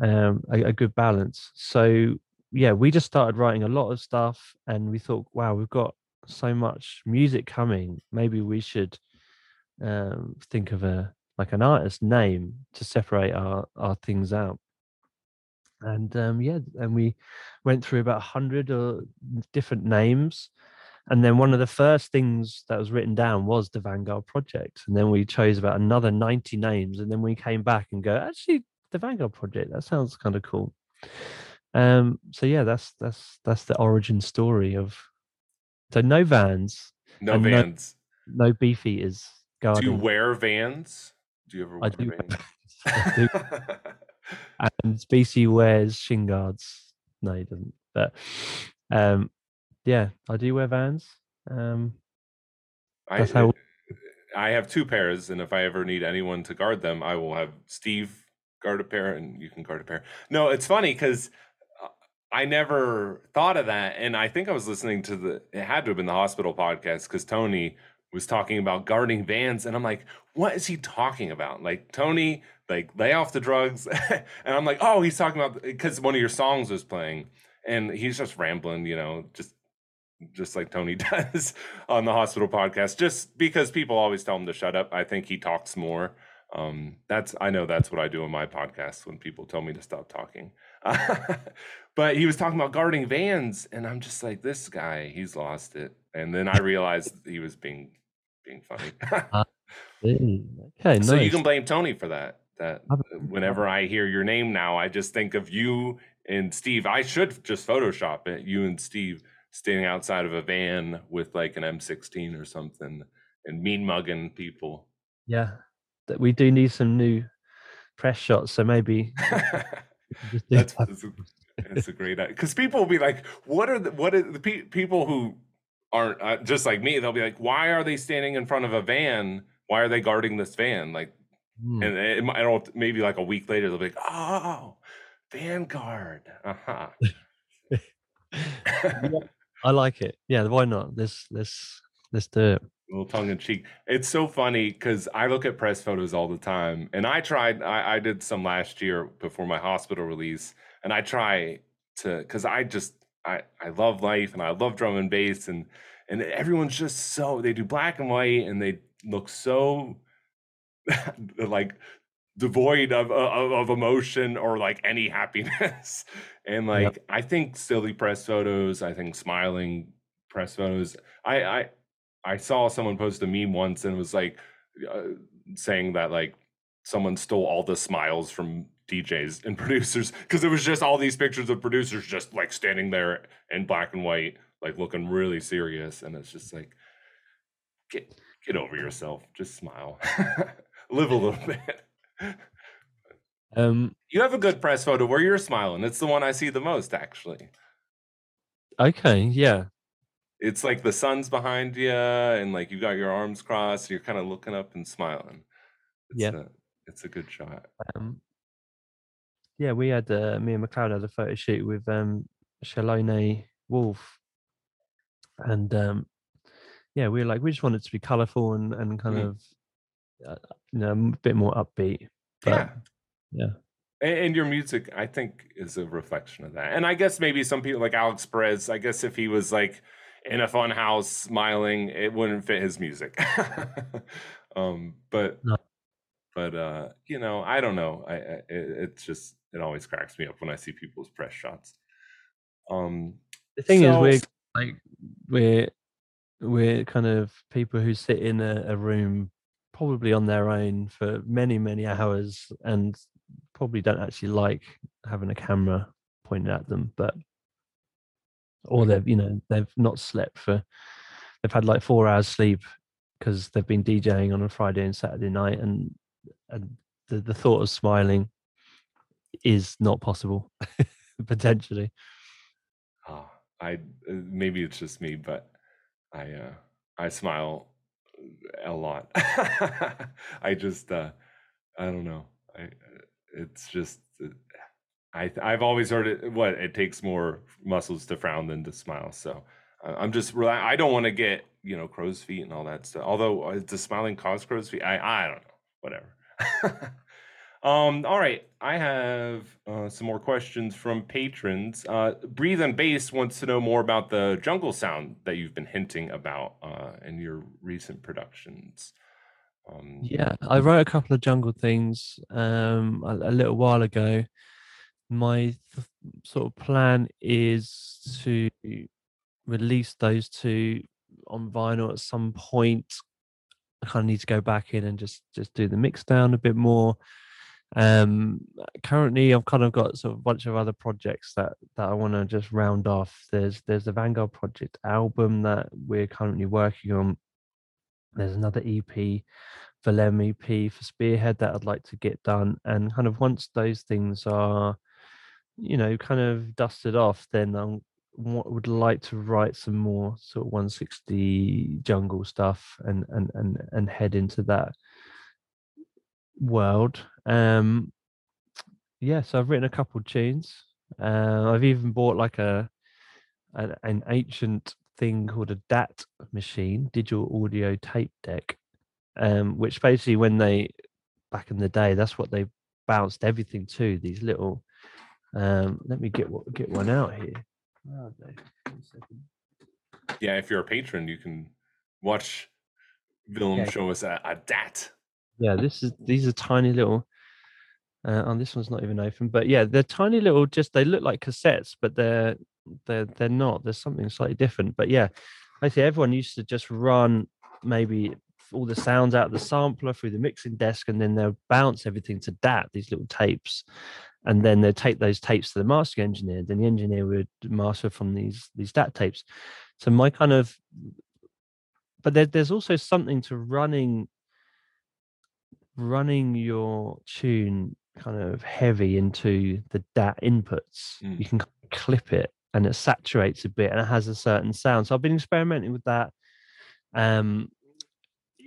um, a, a, good balance. So yeah we just started writing a lot of stuff and we thought wow we've got so much music coming. Maybe we should um, think of a like an artist's name to separate our our things out and um, yeah and we went through about 100 or different names and then one of the first things that was written down was the Vanguard project. And then we chose about another 90 names. And then we came back and go, actually, the Vanguard project, that sounds kind of cool. Um, so yeah, that's that's that's the origin story of so no vans. No vans. No, no beefeaters. Do you wear vans? Do you ever wear I do. I do. and BCee wears shin guards. No, he doesn't. But um, yeah, I do wear Vans. Um, I how... I have two pairs, and if I ever need anyone to guard them, I will have Steve guard a pair, and you can guard a pair. No, it's funny because uh, I never thought of that, and I think I was listening to the. It had to have been the hospital podcast because Tony was talking about guarding vans, and I'm like, what is he talking about? Like Tony, like lay off the drugs, and I'm like, oh, he's talking about because one of your songs was playing, and he's just rambling, you know, just just like Tony does on the hospital podcast, just because people always tell him to shut up. I think he talks more. Um, that's I know that's what I do in my podcast when people tell me to stop talking. but he was talking about guarding vans, and I'm just like, this guy, he's lost it. And then I realized he was being being funny. uh, okay, so nice. you can blame Tony for that. That whenever I hear your name now, I just think of you and Steve. I should just Photoshop it, you and Steve standing outside of a van with like an M16 or something and mean mugging people. Yeah, that we do need some new press shots. So maybe that's, that's, a, that's a great because people will be like, "What are the what are the pe- people who aren't uh, just like me?" They'll be like, "Why are they standing in front of a van? Why are they guarding this van?" Like, hmm. and it, I don't maybe like a week later they'll be like, "Oh, Vanguard." Uh-huh. I like it. Yeah, why not? Let's let's let's do it. A little tongue in cheek. It's so funny because I look at press photos all the time, and I tried. I, I did some last year before my hospital release, and I try to because I just I I love life and I love drum and bass and and everyone's just so they do black and white and they look so like devoid of, of, of emotion or like any happiness and like yep. i think silly press photos i think smiling press photos i i i saw someone post a meme once and was like uh, saying that like someone stole all the smiles from djs and producers because it was just all these pictures of producers just like standing there in black and white like looking really serious and it's just like get get over yourself just smile live a little bit um, you have a good press photo where you're smiling. It's the one I see the most, actually. Okay, yeah. It's like the sun's behind you, and like you got your arms crossed. You're kind of looking up and smiling. It's yeah, a, it's a good shot. Um, yeah, we had uh, me and McLeod had a photo shoot with um, Shalone Wolf, and um, yeah, we were like we just wanted to be colourful and and kind mm. of uh, you know a bit more upbeat. But, yeah, yeah. And, your music, I think, is a reflection of that. And I guess maybe some people like Alix Perez, I guess if he was like in a fun house smiling, it wouldn't fit his music. um, but no. But uh, you know, I don't know. I, I it, it's just it always cracks me up when I see people's press shots. Um, the thing so, is, we're like we're we're kind of people who sit in a, a room probably on their own for many many hours and probably don't actually like having a camera pointed at them but or they've you know they've not slept for they've had like four hours sleep because they've been djing on a friday and saturday night and and the, the thought of smiling is not possible potentially oh, I uh, maybe it's just me, but I uh, I smile a lot. I just uh, I don't know. I uh, it's just uh, I I've always heard it. What it takes more muscles to frown than to smile. So I'm just I don't want to get you know crow's feet and all that stuff. Although does smiling cause crow's feet? I I don't know. Whatever. Um, all right, I have uh, some more questions from patrons. Uh, Breathe and Bass wants to know more about the jungle sound that you've been hinting about uh, in your recent productions. Um, yeah, I wrote a couple of jungle things um, a, a little while ago. My th- sort of plan is to release those two on vinyl at some point. I kind of need to go back in and just just do the mix down a bit more. Um currently i've kind of got sort of a bunch of other projects that that i want to just round off. There's there's the vanguard project album that we're currently working on. There's another ep Villem ep for spearhead that i'd like to get done and kind of once those things are you know kind of dusted off then i would like to write some more sort of 160 jungle stuff and and and, and head into that world. Um, yeah, so I've written a couple tunes. Uh, I've even bought like a an, an, ancient thing called a DAT machine, digital audio tape deck, um, which basically when they back in the day, that's what they bounced everything to. These little. Um, let me get get one out here. Yeah, if you're a patron, you can watch Villem yeah. show us a, a DAT yeah, this is these are tiny little. Uh, and this one's not even open, but yeah, they're tiny little. Just they look like cassettes, but they're they're they're not. There's something slightly different. But yeah, I see everyone used to just run maybe all the sounds out of the sampler through the mixing desk, and then they'll bounce everything to DAT, these little tapes, and then they'd take those tapes to the mastering engineer. Then the engineer would master from these these DAT tapes. So my kind of, but there, there's also something to running running your tune kind of heavy into the DAT inputs, mm. you can clip it and it saturates a bit and it has a certain sound. So I've been experimenting with that. Um,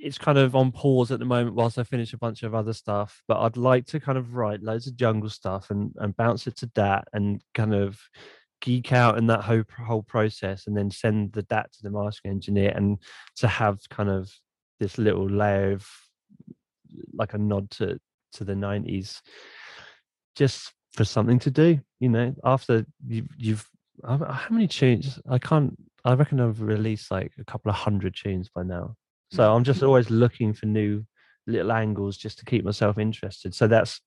it's kind of on pause at the moment whilst I finish a bunch of other stuff, but I'd like to kind of write loads of jungle stuff and, and bounce it to DAT and kind of geek out in that whole whole process and then send the DAT to the mastering engineer and to have kind of this little layer of like a nod to to the 90s just for something to do you know after you, you've how many tunes? I can't i reckon i've released like a couple of hundred tunes by now so i'm just always looking for new little angles just to keep myself interested. So that's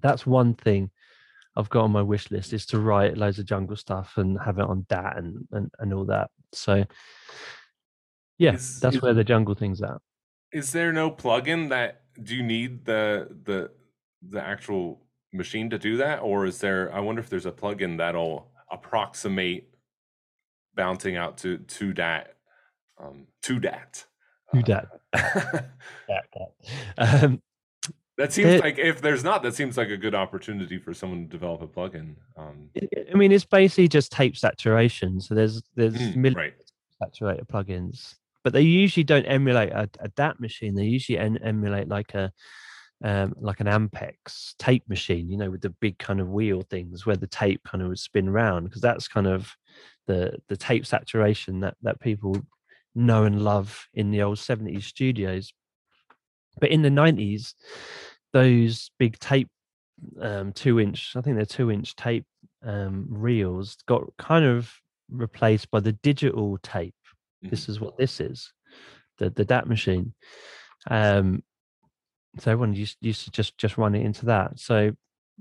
that's one thing i've got on my wish list is to write loads of jungle stuff and have it on dat and and, and all that. So yeah is, that's is, where the jungle thing's at. is there no plugin that do you need the the the actual machine to do that? Or is there i wonder if there's a plugin that'll approximate bouncing out to to dat um to dat to dat um, that seems it, like if there's not that seems like a good opportunity for someone to develop a plugin um i mean it's basically just tape saturation so there's there's mm, millions right. saturator plugins but they usually don't emulate a, a DAT machine. They usually en- emulate like a um, like an Ampex tape machine, you know, with the big kind of wheel things where the tape kind of would spin around because that's kind of the the tape saturation that that people know and love in the old 70s studios. But in the 90s, those big tape um, two inch, I think they're two inch tape um, reels got kind of replaced by the digital tape this mm-hmm. is what this is, the the DAT machine. Um, so everyone used used to just just run it into that. So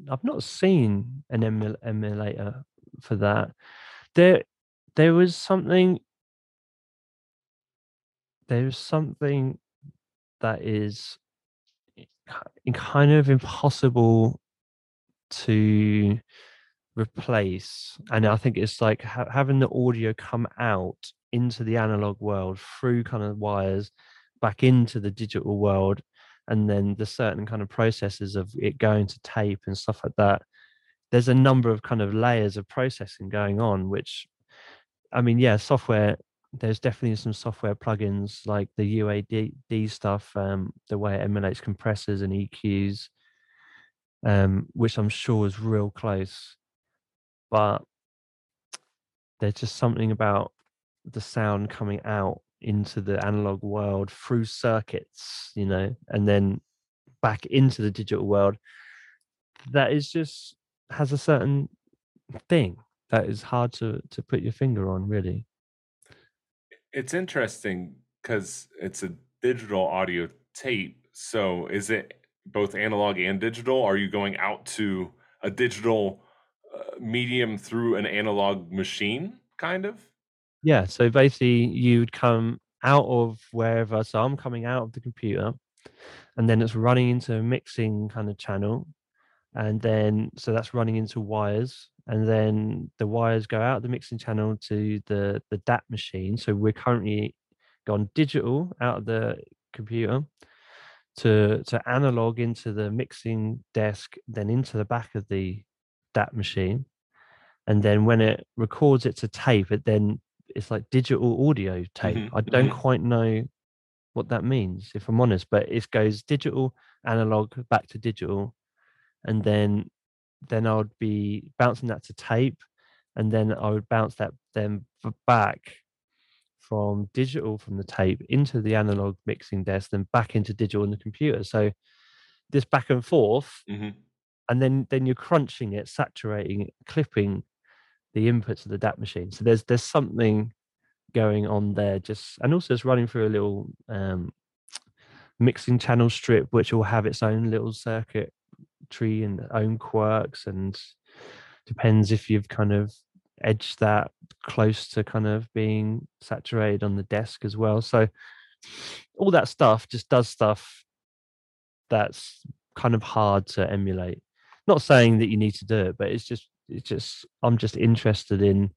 I've not seen an emulator for that. There there was something. There's something that is kind of impossible to replace and i think it's like ha- having the audio come out into the analog world through kind of wires back into the digital world and then the certain kind of processes of it going to tape and stuff like that there's a number of kind of layers of processing going on which I mean, yeah, software. There's definitely some software plugins like the UAD stuff, um, the way it emulates compressors and EQs, um, which I'm sure is real close. But there's just something about the sound coming out into the analog world through circuits, you know, and then back into the digital world that is just has a certain thing that is hard to to put your finger on really it's interesting because it's a digital audio tape so is it both analog and digital? Are you going out to a digital uh, medium through an analog machine kind of? Yeah so basically you'd come out of wherever so i'm coming out of the computer and then it's running into a mixing kind of channel and then so that's running into wires and then the wires go out the mixing channel to the the DAT machine so we're currently gone digital out of the computer to to analog into the mixing desk then into the back of the DAT machine and then when it records it to tape it then it's like digital audio tape mm-hmm. i don't mm-hmm. quite know what that means if i'm honest but it goes digital analog back to digital and then then I would be bouncing that to tape, and then I would bounce that then back from digital from the tape into the analog mixing desk, then back into digital in the computer. So this back and forth, mm-hmm. and then then you're crunching it, saturating, clipping the inputs of the DAT machine. So there's there's something going on there, just and also it's running through a little um, mixing channel strip, which will have its own little circuit tree and own quirks and depends if you've kind of edged that close to kind of being saturated on the desk as well. So all that stuff just does stuff that's kind of hard to emulate. Not saying that you need to do it but it's just it's just i'm just interested in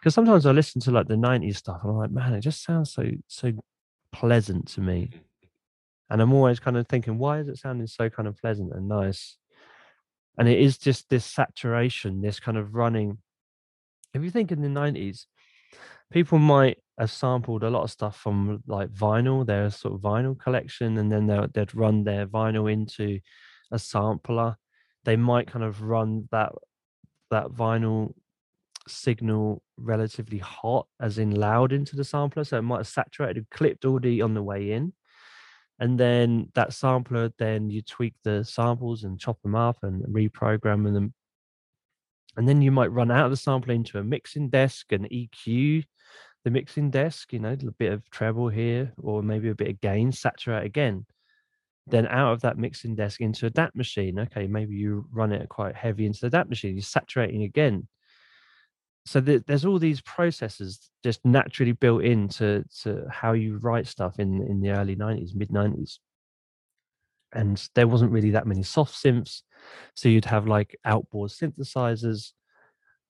because sometimes i listen to like the 90s stuff and i'm like man it just sounds so so pleasant to me. Mm. And i'm always kind of thinking why is it sounding so kind of pleasant and nice? And it is just this saturation this kind of running. If you think in the 90s people might have sampled a lot of stuff from like vinyl their sort of vinyl collection and then they'd run their vinyl into a sampler. They might kind of run that that vinyl signal relatively hot as in loud into the sampler so it might have saturated clipped already on the way in and then that sampler then you tweak the samples and chop them up and reprogram them and then you might run out of the sample into a mixing desk and eq the mixing desk you know a bit of treble here or maybe a bit of gain saturate again. Then out of that mixing desk into a DAT machine okay maybe you run it quite heavy into the DAT machine you're saturating again so the, there's all these processes just naturally built into to how you write stuff in in the early 90s mid 90s and there wasn't really that many soft synths. So you'd have like outboard synthesizers.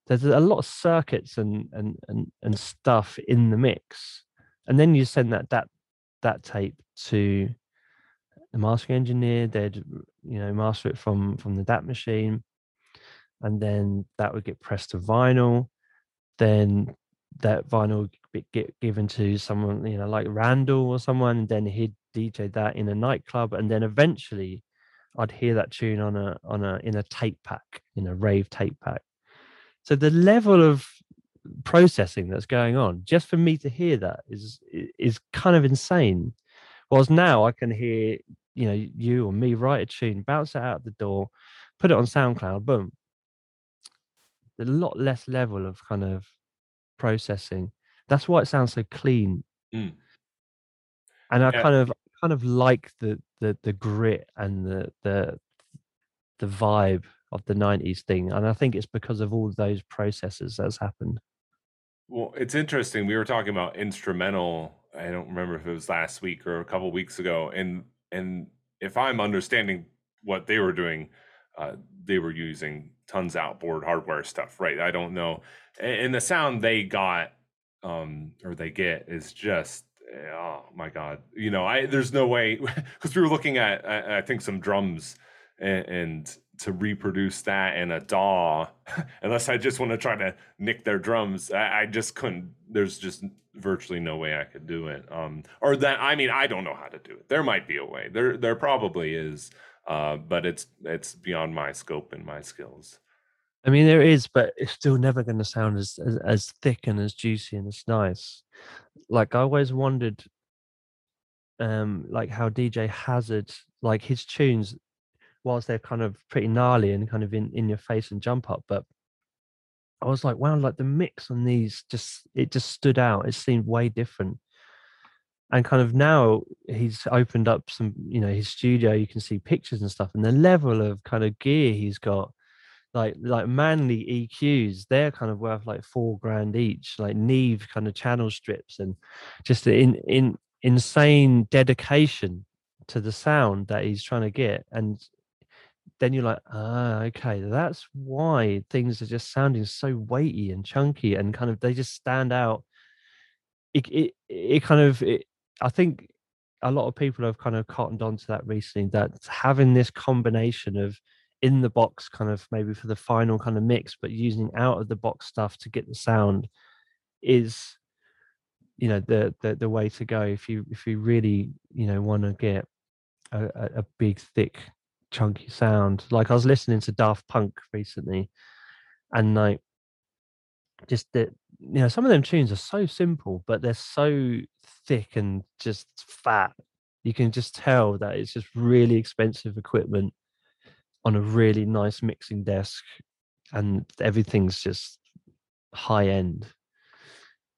There's a lot of circuits and and and, and stuff in the mix. And then you send that that that tape to the mastering engineer. They'd you know master it from from the dat machine. And then that would get pressed to vinyl then that vinyl get given to someone, you know, like Randall or someone, and then he'd DJ that in a nightclub, and then eventually I'd hear that tune on a on a in a tape pack, in a rave tape pack. So the level of processing that's going on, just for me to hear that is is kind of insane. Whereas now I can hear, you know, you or me write a tune, bounce it out the door, put it on SoundCloud, boom, a lot less level of kind of processing. That's why it sounds so clean. Mm. And I yeah. kind of kind of like the the the grit and the the the vibe of the 90s thing and i think it's because of all those processes that's happened well it's interesting we were talking about instrumental i don't remember if it was last week or a couple weeks ago and and if i'm understanding what they were doing uh, they were using tons outboard hardware stuff, right? I don't know. And the sound they got um, or they get is just oh my god. You know, I there's no way because we were looking at I, I think some drums and, and to reproduce that in a DAW, unless I just want to try to nick their drums, I, I, just couldn't. There's just virtually no way I could do it. Um, or that I mean, I don't know how to do it. There might be a way. There there probably is, uh, but it's it's beyond my scope and my skills. I mean, there is, but it's still never going to sound as, as as thick and as juicy and as nice. Like I always wondered, um, like how DJ Hazard, like his tunes, whilst they're kind of pretty gnarly and kind of in in your face and jump up, but I was like, wow, like the mix on these just it just stood out. It seemed way different. And kind of now he's opened up some, you know, his studio, you can see pictures and stuff, and the level of kind of gear he's got, like like Manley EQs, they're kind of worth like four grand each, like Neve kind of channel strips and just in in insane dedication to the sound that he's trying to get. And then you're like, ah, okay, that's why things are just sounding so weighty and chunky and kind of they just stand out. It it, it kind of it, I think a lot of people have kind of cottoned onto that recently that having this combination of in the box kind of maybe for the final kind of mix but using out of the box stuff to get the sound is you know the the, the way to go if you if you really you know want to get a, a big thick chunky sound. Like I was listening to Daft Punk recently, and like just that you know some of them tunes are so simple, but they're so thick and just fat. You can just tell that it's just really expensive equipment on a really nice mixing desk, and everything's just high end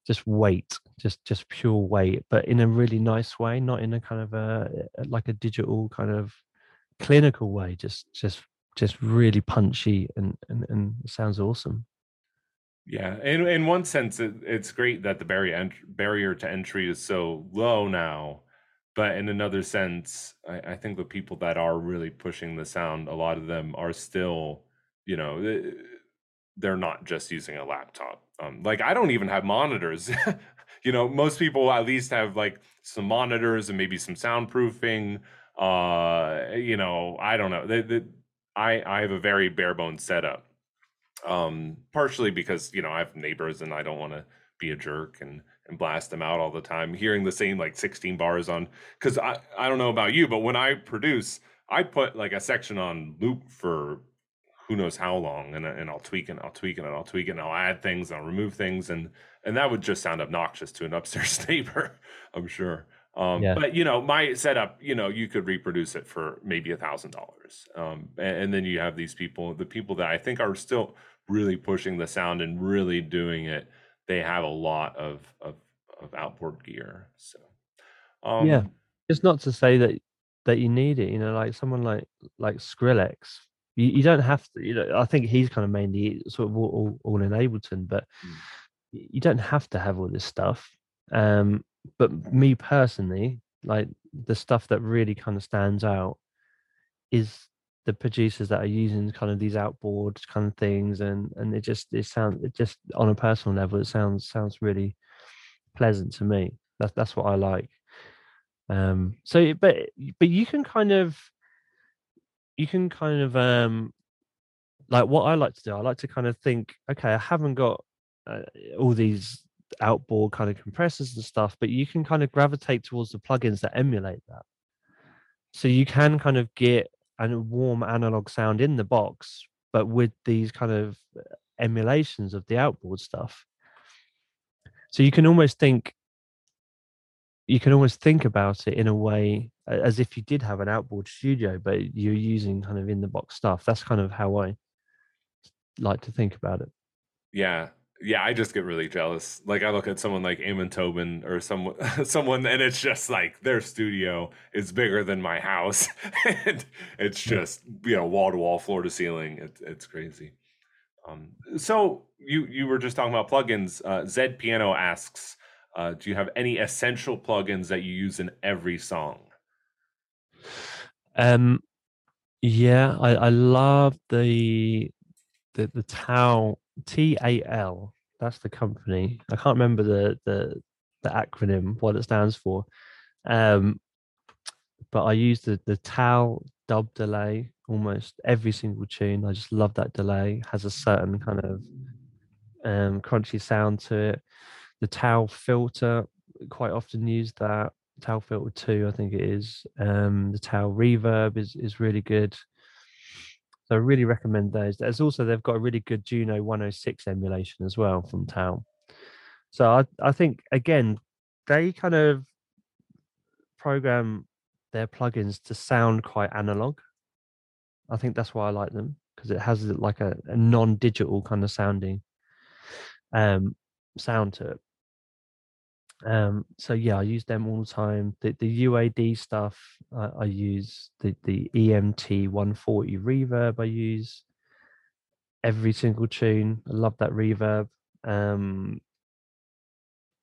just weight just just pure weight but in a really nice way not in a kind of a like a digital kind of clinical way, just just just really punchy and and, and sounds awesome. Yeah, in in one sense, it, it's great that the barrier barrier to entry is so low now, but in another sense, I, I think the people that are really pushing the sound, a lot of them are still, you know, they're not just using a laptop. Um, like I don't even have monitors. you know, most people at least have like some monitors and maybe some soundproofing uh you know i don't know the, the, i i have a very bare bones setup um partially because you know i have neighbors and i don't want to be a jerk and and blast them out all the time hearing the same like 16 bars on because i i don't know about you but when i produce i put like a section on loop for who knows how long and, and i'll tweak it i'll tweak and i'll tweak and i'll add things and i'll remove things and and that would just sound obnoxious to an upstairs neighbor i'm sure um, yeah. But you know, my setup, you know, you could reproduce it for maybe a thousand dollars, um, and then you have these people, the people that I think are still really pushing the sound and really doing it. They have a lot of of, of outboard gear. So, um, yeah, it's not to say that that you need it. You know, like someone like like Skrillex, you, you don't have to. You know, I think he's kind of mainly sort of all, all, all in Ableton, but mm. you don't have to have all this stuff. Um, but me personally, like the stuff that really kind of stands out is the producers that are using kind of these outboard kind of things and and it just it sounds it just on a personal level it sounds sounds really pleasant to me that's that's what i like um so but but you can kind of you can kind of um like what i like to do i like to kind of think okay i haven't got uh, all these outboard kind of compressors and stuff, but you can kind of gravitate towards the plugins that emulate that. So you can kind of get a warm analog sound in the box, but with these kind of uh, emulations of the outboard stuff. So you can almost think you can almost think about it in a way as if you did have an outboard studio, but you're using kind of in the box stuff. That's kind of how I like to think about it. Yeah, yeah, I just get really jealous. Like I look at someone like Amon Tobin or someone someone and it's just like their studio is bigger than my house. and it's just, you know, wall to wall, floor to ceiling. It's it's crazy. Um, so you you were just talking about plugins. Uh, Zed Piano asks, uh, do you have any essential plugins that you use in every song? Um yeah, I, I love the the the TAL T A L. That's the company. I can't remember the the the acronym what it stands for. Um, but I use the the TAL dub delay almost every single tune. I just love that delay. Has a certain kind of um, crunchy sound to it. The TAL filter, quite often use that. TAL filter two, I think it is. Um, the TAL reverb is is really good. So I really recommend those. There's also they've got a really good Juno 106 emulation as well from TAL. So I I think again they kind of program their plugins to sound quite analog. I think that's why I like them because it has like a, a non-digital kind of sounding um, sound to it. Um, so yeah, I use them all the time. The the UAD stuff I, I use the the EMT 140 reverb. I use every single tune. I love that reverb. Um,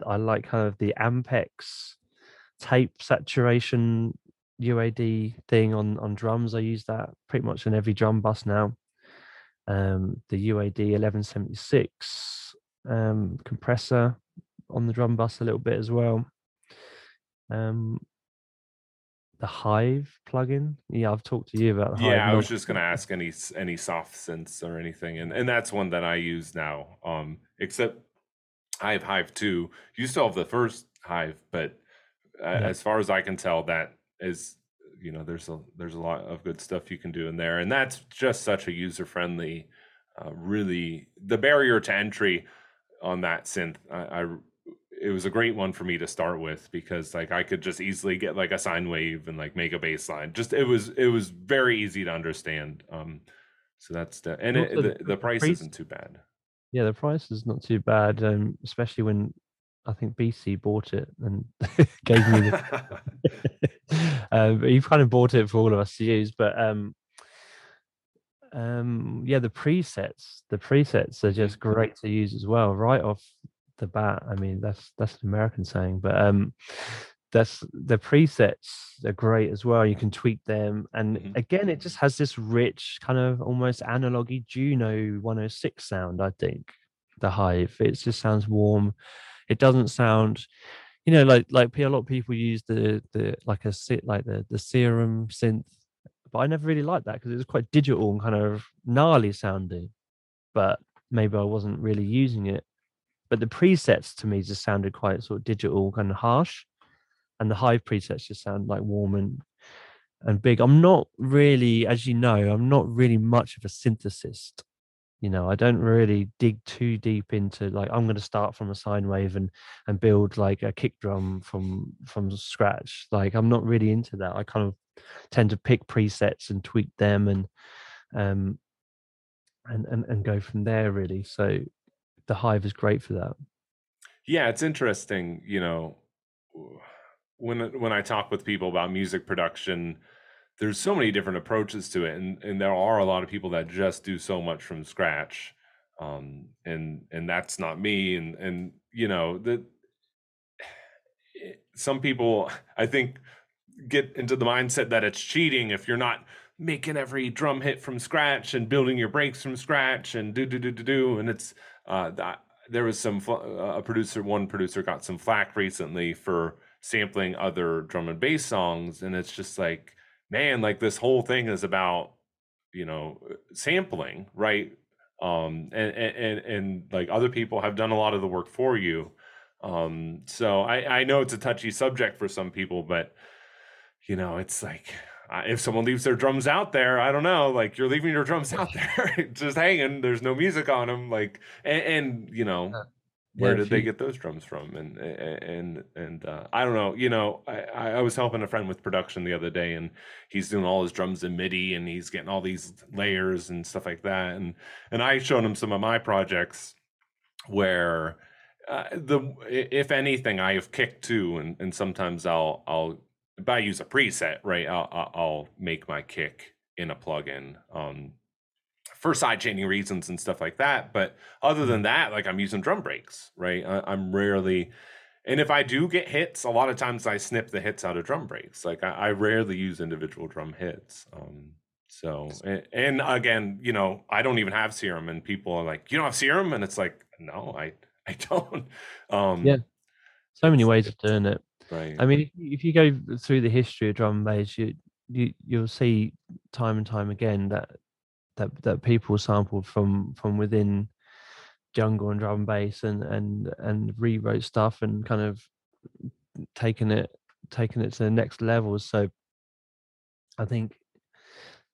I like kind of the Ampex tape saturation UAD thing on on drums. I use that pretty much in every drum bus now. Um, the UAD 1176 um, compressor on the drum bus a little bit as well. Um, the Hive plugin. Yeah, I've talked to you about. The yeah, Hive. I was just going to ask any any soft synths or anything, and and that's one that I use now. Um, except I have Hive two. You still have the first Hive, but uh, yeah. as far as I can tell, that is you know there's a there's a lot of good stuff you can do in there, and that's just such a user friendly. Uh, really, the barrier to entry on that synth, I, I it was a great one for me to start with because like I could just easily get like a sine wave and like make a bass line. Just it was it was very easy to understand. Um, so that's the and it, the, the, the price, price isn't too bad. Yeah, the price is not too bad, um, especially when I think BCee bought it and gave me the. um, he kind of bought it for all of us to use, but um, um, yeah, the presets, the presets are just mm-hmm. great to use as well. Right off the bat. I mean, that's that's an American saying, but um, that's the presets are great as well. You can tweak them, and mm-hmm. again, it just has this rich kind of almost analogy Juno 106 sound. I think the Hive. It just sounds warm. It doesn't sound, you know, like like a lot of people use the the like a sit like the the serum synth, but I never really liked that because it was quite digital and kind of gnarly sounding. But maybe I wasn't really using it but the presets to me just sounded quite sort of digital, of harsh, and the Hive presets just sound like warm and and big. I'm not really, as you know, I'm not really much of a synthesist. You know, I don't really dig too deep into like I'm going to start from a sine wave and and build like a kick drum from from scratch. Like I'm not really into that. I kind of tend to pick presets and tweak them and um and and, and go from there really. So the hive is great for that. Yeah it's interesting you know when when i talk with people about music production there's so many different approaches to it and and there are a lot of people that just do so much from scratch um and and that's not me and and you know that some people i think get into the mindset that it's cheating if you're not making every drum hit from scratch and building your breaks from scratch and do do do do do and it's uh, that there was some uh, a producer, one producer got some flack recently for sampling other drum and bass songs, and it's just like, man, like this whole thing is about you know sampling, right? Um, and, and and like other people have done a lot of the work for you. Um, so I I know it's a touchy subject for some people, but you know it's like if someone leaves their drums out there, I don't know, like you're leaving your drums out there just hanging. There's no music on them, like, and, and you know, yeah. where did they get those drums from? And and and uh, I don't know. You know, I, I was helping a friend with production the other day, and he's doing all his drums in MIDI, and he's getting all these layers and stuff like that. And and I showed him some of my projects where. Uh, the if anything, I have kicked too, and, and sometimes I'll I'll if I use a preset, right, I'll, I'll make my kick in a plugin um, for sidechaining reasons and stuff like that. But other than mm-hmm. that, like I'm using drum breaks, right? I, am rarely, and if I do get hits, a lot of times I snip the hits out of drum breaks. Like I, I rarely use individual drum hits. Um, so, and, and, again, you know, I don't even have serum, and people are like, "You don't have serum," and it's like, no, I, I don't. Um, yeah, so many ways of doing it. Right. I mean, if, if you go through the history of drum and bass, you you you'll see time and time again that that that people sampled from from within jungle and drum and bass and and and rewrote stuff and kind of taken it taken it to the next level. So I think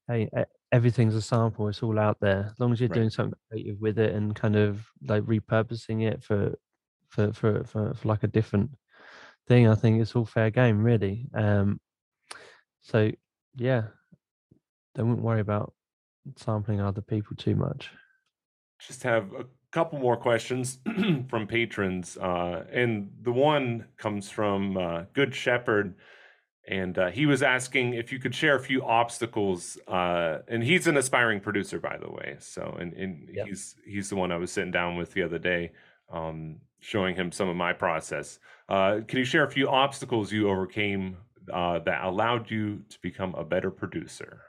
hey, everything's a sample. It's all out there. As long as you're right. doing something creative with it and kind of like repurposing it for for for for, for like a different thing, I think it's all fair game, really. Um, so yeah, don't worry about sampling other people too much. Just have a couple more questions from patrons, uh, and the one comes from uh, Good Shepherd and uh, he was asking if you could share a few obstacles. Uh, and he's an aspiring producer, by the way. So, and, and yep. he's he's the one I was sitting down with the other day, um, showing him some of my process. Uh, can you share a few obstacles you overcame uh, that allowed you to become a better producer?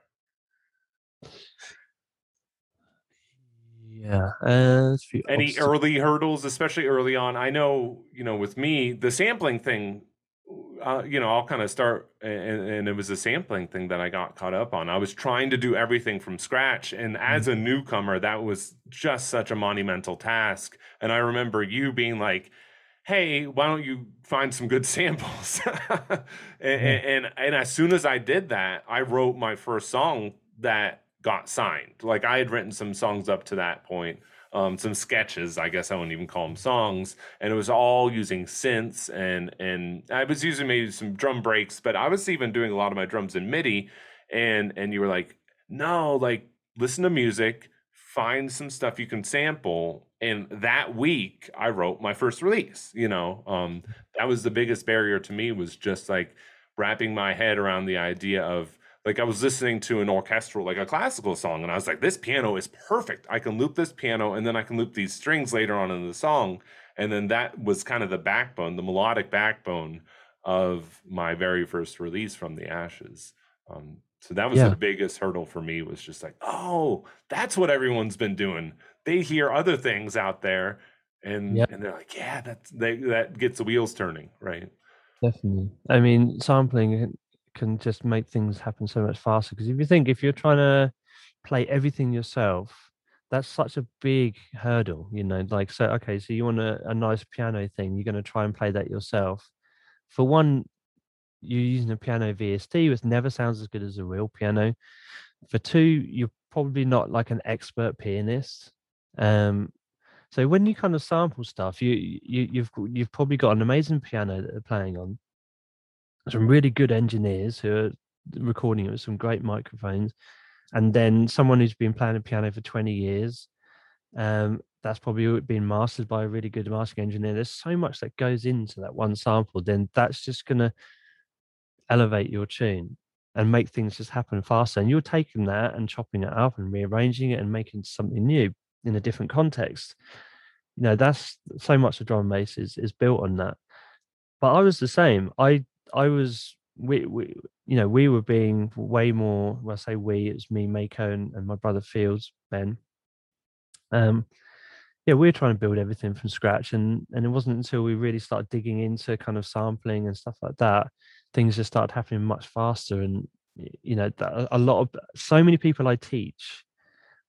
Yeah. Uh, Any early hurdles, especially early on? I know, you know, with me, the sampling thing uh, you know, I'll kind of start, and, and, it was a sampling thing that I got caught up on. I was trying to do everything from scratch, and as mm-hmm. a newcomer, that was just such a monumental task. And I remember you being like, "Hey, why don't you find some good samples?" and, and and as soon as I did that, I wrote my first song that got signed. Like I had written some songs up to that point um, some sketches. I guess I wouldn't even call them songs, and it was all using synths and and I was using maybe some drum breaks, but I was even doing a lot of my drums in MIDI. And and you were like, no, like listen to music, find some stuff you can sample. And that week, I wrote my first release. You know, um, that was the biggest barrier to me was just like wrapping my head around the idea of like I was listening to an orchestral, like a classical song, and I was like, this piano is perfect. I can loop this piano and then I can loop these strings later on in the song. And then that was kind of the backbone, the melodic backbone of my very first release from the ashes. Um, so that was yeah. the biggest hurdle for me was just like, oh, that's what everyone's been doing. They hear other things out there and yep. and they're like, yeah, that's they, that gets the wheels turning, right? Definitely. I mean, sampling can just make things happen so much faster. Because if you think if you're trying to play everything yourself, that's such a big hurdle, you know. Like, so okay, so you want a, a nice piano thing, you're going to try and play that yourself. For one, you're using a piano VST, which never sounds as good as a real piano. For two, you're probably not like an expert pianist. Um, so when you kind of sample stuff, you you you've you've probably got an amazing piano that they're playing on, some really good engineers who are recording it with some great microphones, and then someone who's been playing the piano for 20 years. Um, that's probably been mastered by a really good mastering engineer. There's so much that goes into that one sample, then that's just going to elevate your tune and make things just happen faster. And you're taking that and chopping it up and rearranging it and making something new in a different context. You know, that's so much of drum and bass is, is built on that. But I was the same. I I was we, we you know we were being way more well I say we it's me Mako and, and my brother Fields Ben. Um yeah we were trying to build everything from scratch and and it wasn't until we really started digging into kind of sampling and stuff like that things just started happening much faster and you know a lot of so many people I teach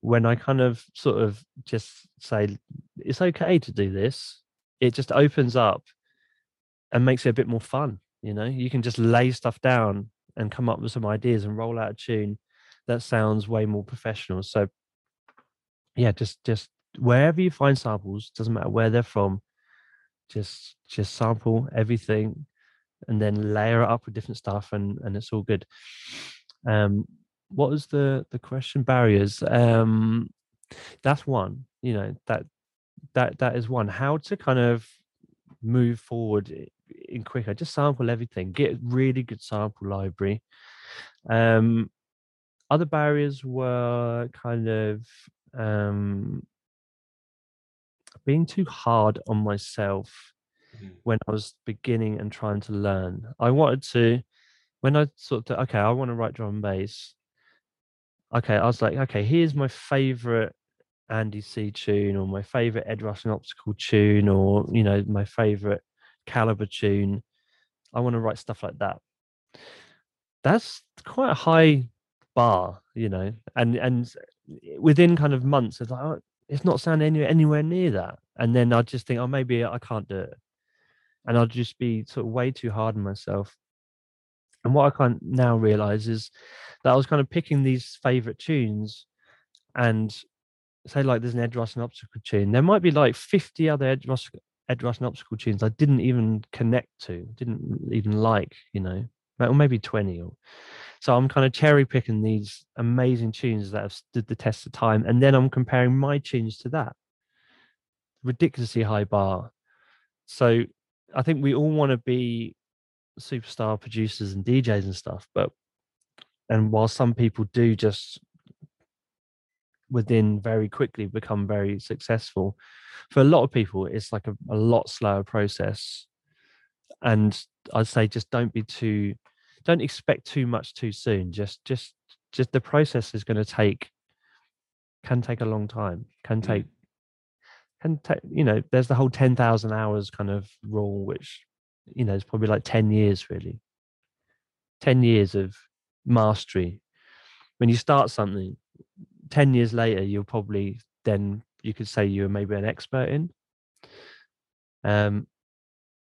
when I kind of sort of just say it's okay to do this it just opens up and makes it a bit more fun you know, you can just lay stuff down and come up with some ideas and roll out a tune that sounds way more professional. So, yeah, just just wherever you find samples, doesn't matter where they're from, just just sample everything and then layer it up with different stuff and and it's all good. Um what was the the question? Barriers. Um that's one you know that that that is one. How to kind of move forward in quicker. Just sample everything. Get really good sample library. Um, other barriers were kind of um, being too hard on myself mm-hmm. when I was beginning and trying to learn. I wanted to, when I sort of, okay, I want to write drum and bass. Okay, I was like, okay, here's my favorite Andy C tune or my favorite Ed Rush and Optical tune or, you know, my favorite Calibre tune. I want to write stuff like that. that's quite a high bar, you know, and and eh, within kind of months, it's like oh, it's not sounding anywhere anywhere near that, and then I just think, oh, maybe I can't do it, and I'll just be sort of way too hard on myself. And what I can now realize is that I was kind of picking these favorite tunes, and say like there's an Ed Rush and Optical tune, there might be like 50 other Ed Rush, Ed Rush and Optical tunes I didn't even connect to, didn't even like, you know, or maybe 20 or so I'm kind of cherry picking these amazing tunes that have stood the test of time, and then I'm comparing my tunes to that. Ridiculously high bar. So I think we all want to be superstar producers and DJs and stuff, but and while some people do just within very quickly become very successful, for a lot of people it's like a, a lot slower process. And I'd say just don't be too don't expect too much too soon. Just just just the process is going to take can take a long time. Can take mm. can take you know there's the whole 10,000 hours kind of rule which you know is probably like 10 years really. 10 years of mastery. When you start something 10 years later you'll probably then you could say you're maybe an expert in um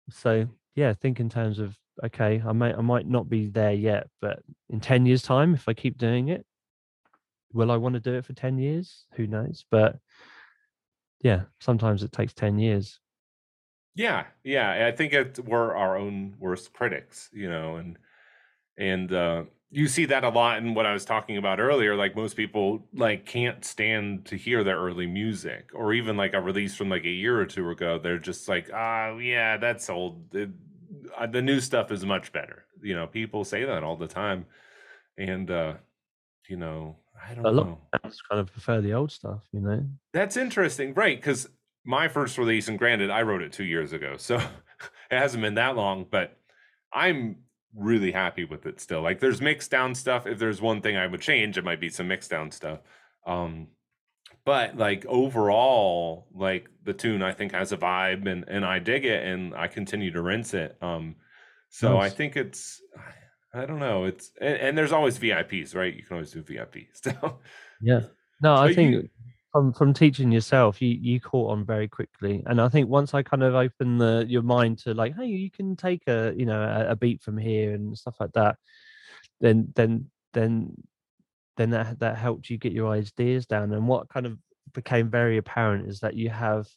so yeah think in terms of okay, I might I might not be there yet, but in 10 years' time, if I keep doing it, will I want to do it for 10 years? Who knows? But yeah, sometimes it takes 10 years. Yeah, yeah. I think it, we're our own worst critics, you know, and and uh, you see that a lot in what I was talking about earlier. Like most people, like can't stand to hear their early music, or even like a release from like a year or two ago. They're just like, oh yeah, that's old. It, uh, the new stuff is much better. You know, people say that all the time, and uh, you know, I don't a lot know. kind of prefer the old stuff. You know, that's interesting, right? Because my first release, and granted, I wrote it two years ago, so it hasn't been that long, but I'm really happy with it still. Like, there's mixed down stuff. If there's one thing I would change, it might be some mixed down stuff. Um, but like overall like the tune i think has a vibe and and i dig it and i continue to rinse it um so nice. i think it's i don't know it's and, and, there's always vips right you can always do vips so yeah no i think you, from from teaching yourself you you caught on very quickly and i think once i kind of open the your mind to like hey you can take a you know a, a beat from here and stuff like that then then then then that that helped you get your ideas down. And what kind of became very apparent is that you have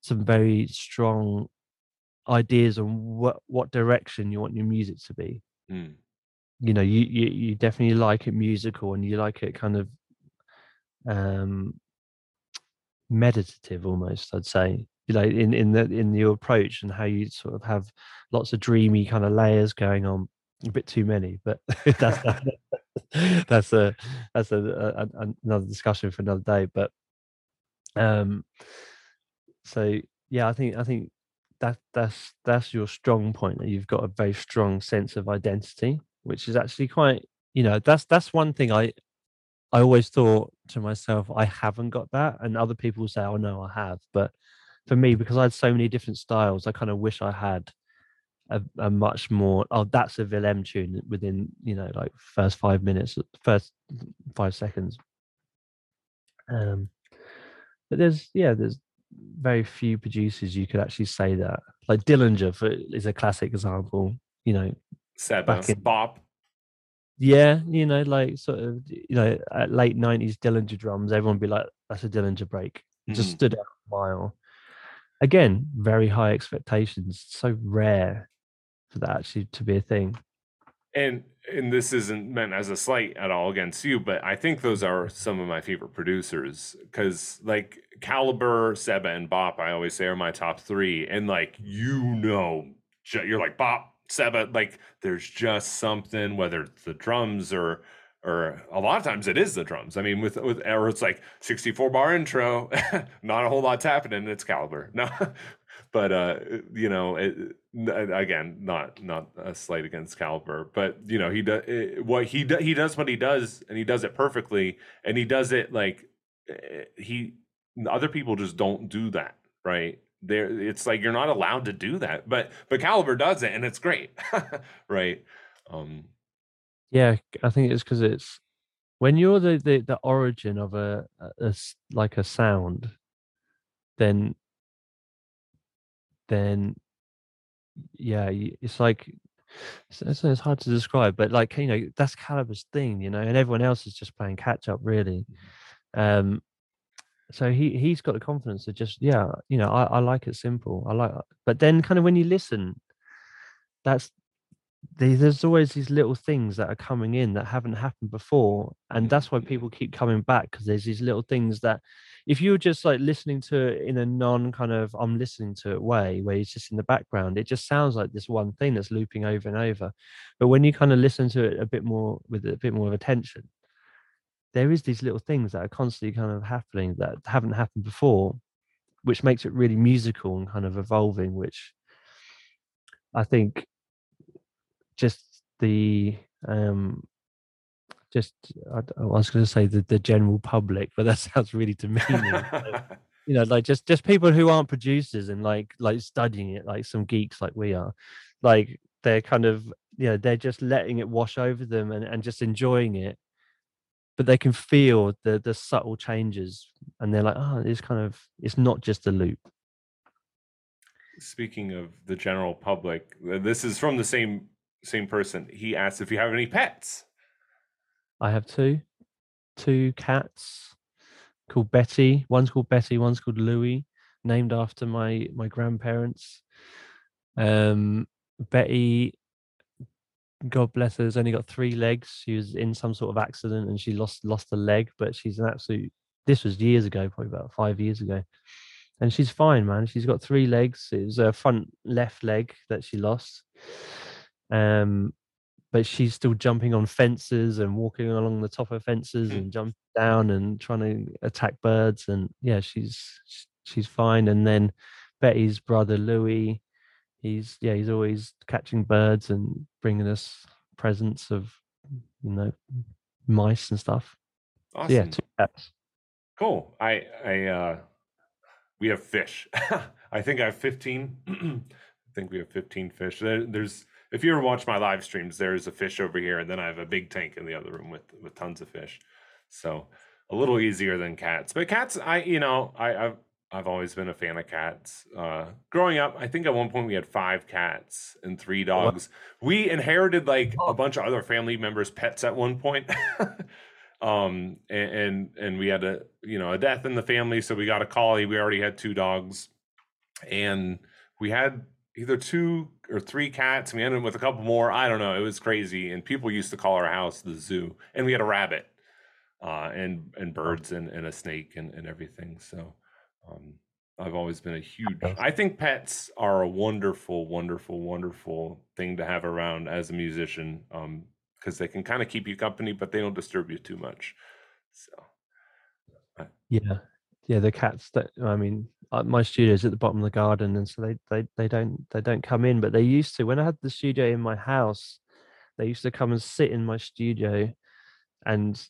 some very strong ideas on what what direction you want your music to be. Mm. You know, you, you you definitely like it musical and you like it kind of um meditative almost, I'd say. You know, in in the in your approach and how you sort of have lots of dreamy kind of layers going on a bit too many, but that's that's a that's a, a, another discussion for another day. But um, so yeah, I think I think that that's that's your strong point that you've got a very strong sense of identity, which is actually quite you know that's that's one thing I I always thought to myself I haven't got that, and other people say oh no I have, but for me because I had so many different styles, I kind of wish I had a, a, much more oh that's a Villem tune within you know like first five minutes first five seconds. Um but there's yeah there's very few producers you could actually say that. Like Dillinja for, is a classic example you know back in, Bop yeah you know like sort of you know at late 90s Dillinja drums everyone would be like that's a Dillinja break mm. just stood out a mile again very high expectations so rare for that actually to be a thing. And and this isn't meant as a slight at all against you, but I think those are some of my favorite producers because like Calibre, Seba, and Bop, I always say are my top three. And like you know, you're like Bop, Seba, like there's just something whether it's the drums or or a lot of times it is the drums. I mean, with with or it's like 64 bar intro, not a whole lot's happening. It's Calibre, no, but uh, you know, it, again, not not a slight against Calibre, but you know, he does what he do, he does what he does, and he does it perfectly, and he does it like eh, he other people just don't do that, right? There, it's like you're not allowed to do that, but but Calibre does it, and it's great, right? Um, Yeah, I think it's because it's when you're the, the the origin of a, a like a sound, then then yeah, it's like it's, it's hard to describe, but like you know that's Calibre's thing, you know, and everyone else is just playing catch up, really. Um, so he he's got the confidence to just yeah, you know, I, I like it simple. I like, but then kind of when you listen, that's there's always these little things that are coming in that haven't happened before and that's why people keep coming back because there's these little things that if you're just like listening to it in a non kind of i'm listening to it way where it's just in the background it just sounds like this one thing that's looping over and over but when you kind of listen to it a bit more with a bit more of attention there is these little things that are constantly kind of happening that haven't happened before which makes it really musical and kind of evolving which i think just the um just I, I was going to say the, the general public, but that sounds really demeaning. you know, like just just people who aren't producers and like like studying it, like some geeks like we are, like they're kind of you know they're just letting it wash over them and, and just enjoying it, but they can feel the the subtle changes, and they're like, oh, it's kind of it's not just a loop. Speaking of the general public, this is from the same same person. He asked if you have any pets. I have two, two cats called Betty. One's called Betty. One's called Louie, named after my my grandparents. Um, Betty, God bless her, has only got three legs. She was in some sort of accident and she lost lost a leg, but she's an absolute. This was years ago, probably about five years ago, and she's fine, man. She's got three legs. It was a front left leg that she lost. Um, but she's still jumping on fences and walking along the top of fences mm. and jumping down and trying to attack birds and yeah she's she's fine and then betty's brother louis he's yeah he's always catching birds and bringing us presents of you know mice and stuff awesome. So yeah two cats. cool i i uh we have fish i think i have 15 i think we have 15 fish there, there's if you ever watch my live streams, there's a fish over here, and then I have a big tank in the other room with with tons of fish. So a little easier than cats. But cats, I you know, I, I've I've always been a fan of cats. Uh, growing up, I think at one point we had five cats and three dogs. We inherited like a oh. bunch of other family members' pets at one point. um, and, and and we had a you know a death in the family, so we got a collie. We already had two dogs, and we had either two or three cats. We ended up with a couple more. I don't know. It was crazy. And people used to call our house the zoo. And we had a rabbit, uh, and and birds and, and a snake and, and everything. So um, I've always been a huge. I think pets are a wonderful, wonderful, wonderful thing to have around as a musician, because um, they can kind of keep you company, but they don't disturb you too much. So. Yeah, yeah, the cats that I mean, uh, my studio is at the bottom of the garden, and so they they they don't they don't come in, but they used to. When I had the studio in my house, they used to come and sit in my studio, and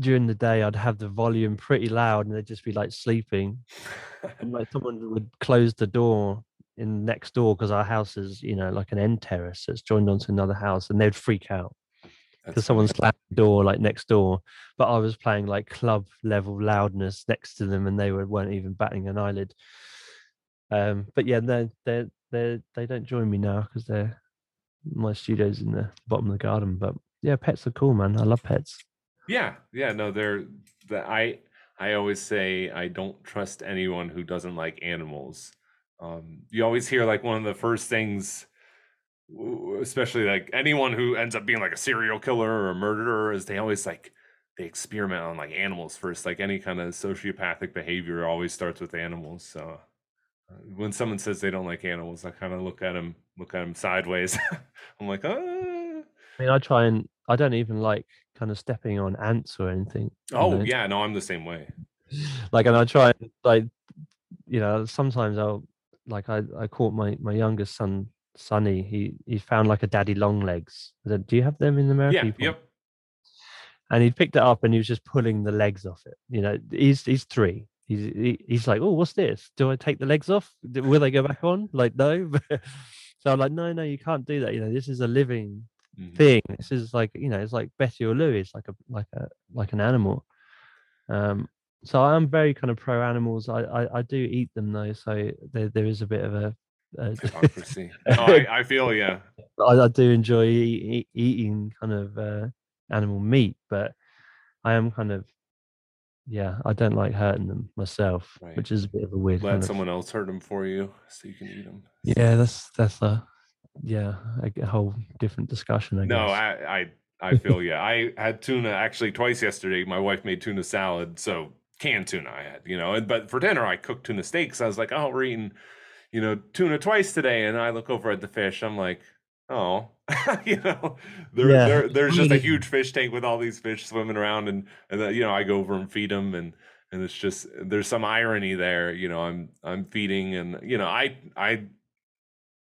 during the day I'd have the volume pretty loud, and they'd just be like sleeping, and like someone would close the door in next door because our house is you know like an end terrace that's joined onto another house, and they'd freak out because someone slammed the door like next door, but I was playing like club level loudness next to them, and they were weren't even batting an eyelid. Um, but yeah, they they they they don't join me now because they're my studio's in the bottom of the garden. But yeah, pets are cool, man. I love pets. Yeah, yeah, no, they're the I I always say I don't trust anyone who doesn't like animals. Um, you always hear like one of the first things especially like anyone who ends up being like a serial killer or a murderer is they always like they experiment on like animals first like any kind of sociopathic behavior always starts with animals so uh, when someone says they don't like animals i kind of look at them look at them sideways i'm like ah. I mean i try and i don't even like kind of stepping on ants or anything oh know? yeah no i'm the same way like and i try like you know sometimes i'll like i i caught my my youngest son Sonny, he he found like a daddy long legs. Do you have them in America? Yeah. Yep. And he picked it up and he was just pulling the legs off it. You know, he's he's three. He's he, he's like, oh, what's this? Do I take the legs off? Will they go back on? Like, no. so I'm like, no, no, you can't do that. You know, this is a living Mhm. thing. This is like you know, it's like Betty or Louis, like a like a like an animal. Um, so I'm very kind of pro animals. I, I I do eat them though, so there there is a bit of a. a Hypocrisy. No, I, I feel yeah. I, I do enjoy eating kind of uh, animal meat, but I am kind of yeah, I don't like hurting them myself, Right. which is a bit of a weird Let kind of someone else hurt them for you so you can eat them. yeah. That's that's a yeah a, a whole different discussion. I No, guess. I, I I feel yeah. I had tuna actually twice yesterday. My wife made tuna salad, so canned tuna I had, you know. And but for dinner I cooked tuna steaks. I was like, oh, we're eating, you know, tuna twice today. And I look over at the fish. I'm like, oh, you know, there, Yeah. there there's just a huge fish tank with all these fish swimming around, and and then, you know I go over and feed them, and and it's just there's some irony there. You know, I'm I'm feeding, and you know I I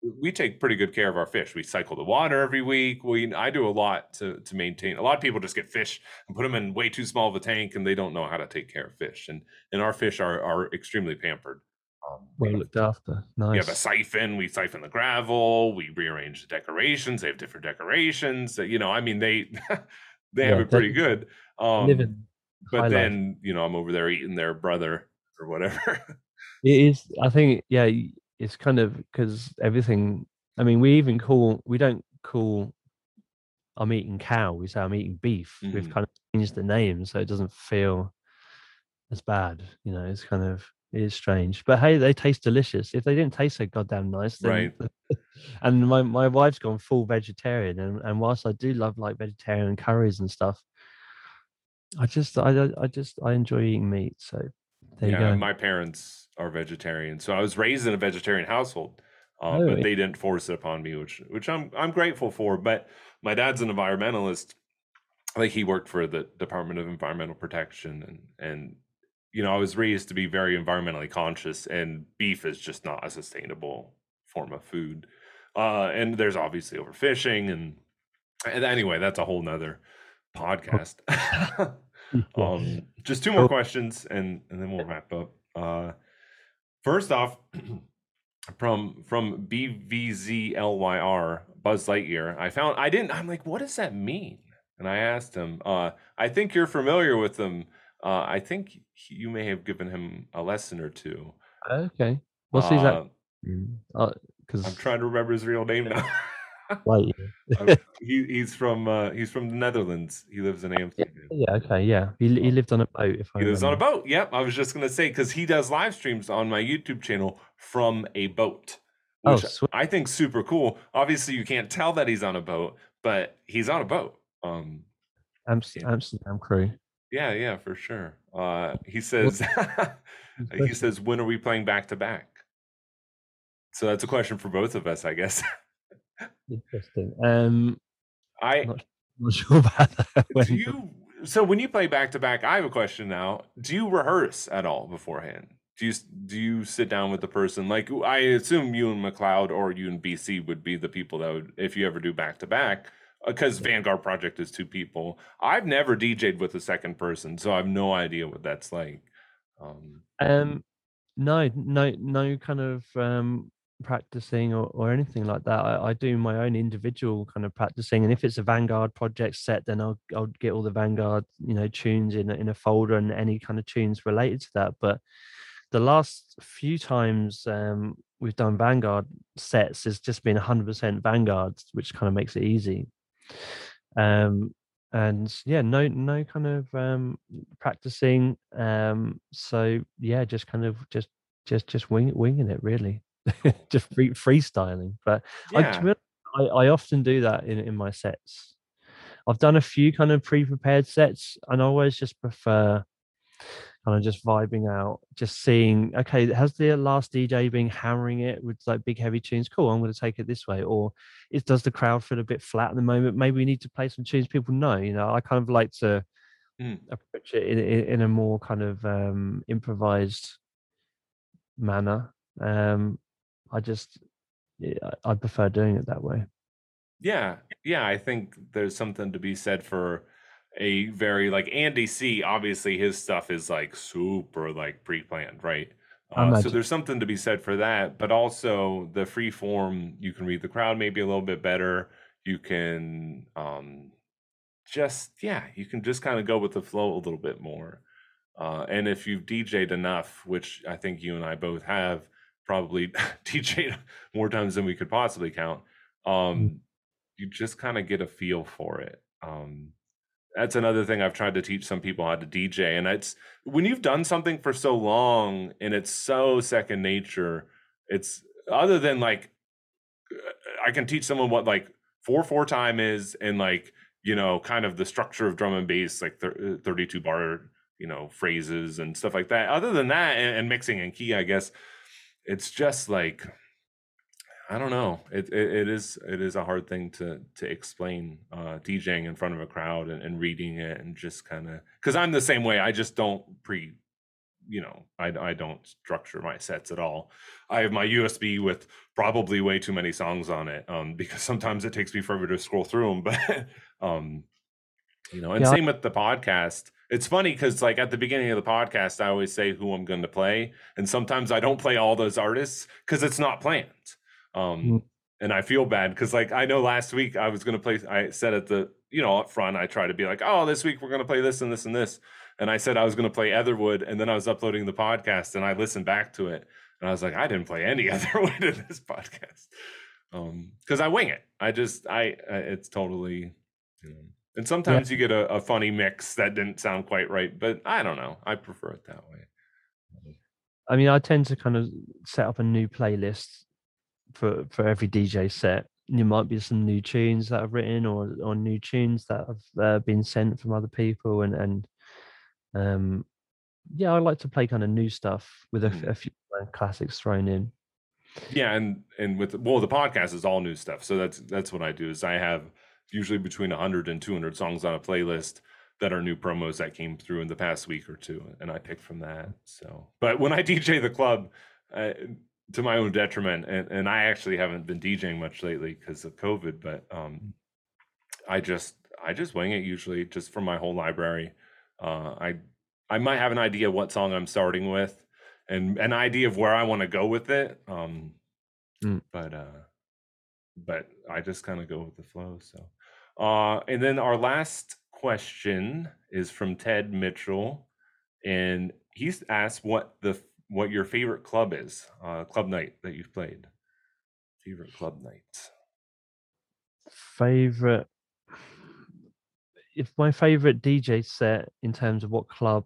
we take pretty good care of our fish. We cycle the water every week. We I do a lot to to maintain. A lot of people just get fish and put them in way too small of a tank, and they don't know how to take care of fish. And and our fish are are extremely pampered. Um, we well looked after. Nice. we have a siphon. We siphon the gravel. We rearrange the decorations. They have different decorations. You know, I mean, they they have Yeah, it pretty good. Um, but life. then you know, I'm over there eating their brother or whatever. It is. I think. Yeah, it's kind of because everything. I mean, we even call. We don't call. I'm eating cow. We say I'm eating beef. We've Mhm. kind of changed the name so it doesn't feel as bad. You know, it's kind of it is strange. But hey, they taste delicious. If they didn't taste so goddamn nice, then and my my wife's gone full vegetarian, and and whilst I do love like vegetarian curries and stuff, I just I- I just I enjoy eating meat. So there you yeah, go. my parents are vegetarian, so I was raised in a vegetarian household, uh, Oh, but yeah. they didn't force it upon me, which which I'm I'm grateful for. But my dad's an environmentalist, like he worked for the Department of Environmental Protection, and and you know I was raised to be very environmentally conscious, and beef is just not a sustainable form of food. Uh, and there's obviously overfishing, and, and anyway, that's a whole nother podcast. Um, just two more questions, and and then we'll wrap up. Uh, first off, from from BVZLYR Buzz Lightyear, I found I didn't. I'm like, what does that mean? And I asked him. Uh, I think you're familiar with him. Uh, I think he- you may have given him a lesson or two. Okay. What's we'll his Uh, Because I'm trying to remember his real name now. Wait. Uh, he, he's from uh, he's from the Netherlands. He lives in Amsterdam. yeah. Okay. Yeah. He he lived on a boat. If I He lives on a boat. Yep. I was just gonna say because he does live streams on my YouTube channel from a boat, Oh, which sweet. I think super cool. Obviously, you can't tell that he's on a boat, but he's on a boat. Um, Amst- yeah. Amsterdam crew. yeah, yeah, for sure. Uh, he says he says when are we playing back to back? So that's a question for both of us, I guess. Interesting. Um, I not, not sure about that. When, do you so when you play back to back i have a question now. Do you rehearse at all beforehand? Do you do you sit down with the person? Like i assume you and mcleod or you and BCee would be the people that would if you ever do back to back because vanguard project is two people. I've never dj'd with a second person so i have no idea what that's like. Um Um, no, no, no kind of um practicing or, or anything like that. I, I do my own individual kind of practicing, and if it's a Vanguard project set, then I'll I'll get all the Vanguard you know tunes in in a folder and any kind of tunes related to that. But the last few times um we've done Vanguard sets, it's just been 100% Vanguard, which kind of makes it easy. Um, and yeah, no, no kind of um practicing. Um, so yeah, just kind of just just just wing, winging it really, just free, freestyling. But I, yeah honest, I, I often do that in in my sets. I've done a few kind of pre-prepared sets, and I always just prefer kind of just vibing out, just seeing, okay, has the last DJ been hammering it with like big heavy tunes? Cool, I'm going to take it this way. Or it does the crowd feel a bit flat at the moment? Maybe we need to play some tunes people know. You know, I kind of like to Mm. approach it in, in, in a more kind of um, improvised manner. Um, I just, yeah, I I prefer doing it that way. Yeah, yeah, I think there's something to be said for a very like Andy C. Obviously, his stuff is like super like pre-planned, right? Uh, so there's something to be said for that, but also the free form, you can read the crowd maybe a little bit better. You can um, just yeah, you can just kind of go with the flow a little bit more. Uh, and if you've DJ'd enough, which I think you and I both have, probably DJ'd more times than we could possibly count, um, mm. you just kind of get a feel for it. Um, that's another thing I've tried to teach some people how to DJ. And it's when you've done something for so long and it's so second nature, it's other than like, I can teach someone what like four four time is and like, you know, kind of the structure of drum and bass, like 32 bar, you know, phrases and stuff like that. Other than that, and, and mixing and key, I guess it's just like, I don't know. It, it, it is it is a hard thing to to explain uh, DJing in front of a crowd and, and reading it and just kind of because I'm the same way. I just don't pre, you know, I I don't structure my sets at all. I have my USB with probably way too many songs on it um, because sometimes it takes me forever to scroll through them. But um, you know, and yeah. same with the podcast. It's funny because like at the beginning of the podcast, I always say who I'm going to play, and sometimes I don't play all those artists because it's not planned. Um, mm. and I feel bad because like I know last week I was gonna play. I said at the you know up front I try to be like, oh, this week we're gonna play this and this and this, and I said I was gonna play Etherwood, and then I was uploading the podcast and I listened back to it and I was like, I didn't play any Etherwood in this podcast um because i wing it i just i, I it's totally you know and sometimes yeah. you get a, a, funny mix that didn't sound quite right but i don't know i prefer it that way i mean i tend to kind of set up a new playlist for for every DJ set. There might be some new tunes that I've written, or or new tunes that have uh, been sent from other people, and and um, yeah, I like to play kind of new stuff with a, mm. a few classics thrown in. Yeah, and and with well, the podcast is all new stuff. So that's that's what I do. Is I have usually between 100 and 200 songs on a playlist that are new promos that came through in the past week or two, and I pick from that. So, but when I DJ the club, uh, to my own detriment and, and i actually haven't been djing much lately because of covid but um mm. i just i just wing it usually just from my whole library uh i i might have an idea what song i'm starting with and an idea of where i want to go with it um mm. but uh but i just kind of go with the flow so uh and then our last question is from ted mitchell and he's asked what the what your favorite club is, uh, club night that you've played. Favorite club night. Favorite. If my favorite DJ set in terms of what club,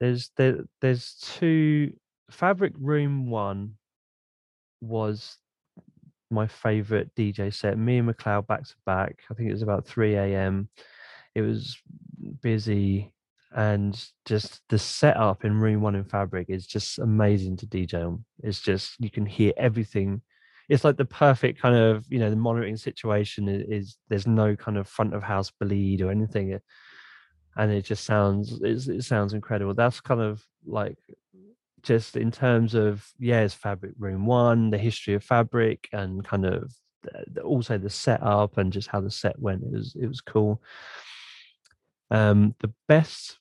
there's there there's two. Fabric Room One was my favorite DJ set. Me and McLeod back to back. I think it was about 3 a.m. It was busy and just the setup in room one in fabric is just amazing to dj on it's just you can hear everything it's like the perfect kind of you know the monitoring situation is, is there's no kind of front of house bleed or anything eh, and it just sounds it sounds incredible that's kind of like just in terms of yeah it's fabric room one the history of fabric and kind of also the setup and just how the set went it was it was cool um, the best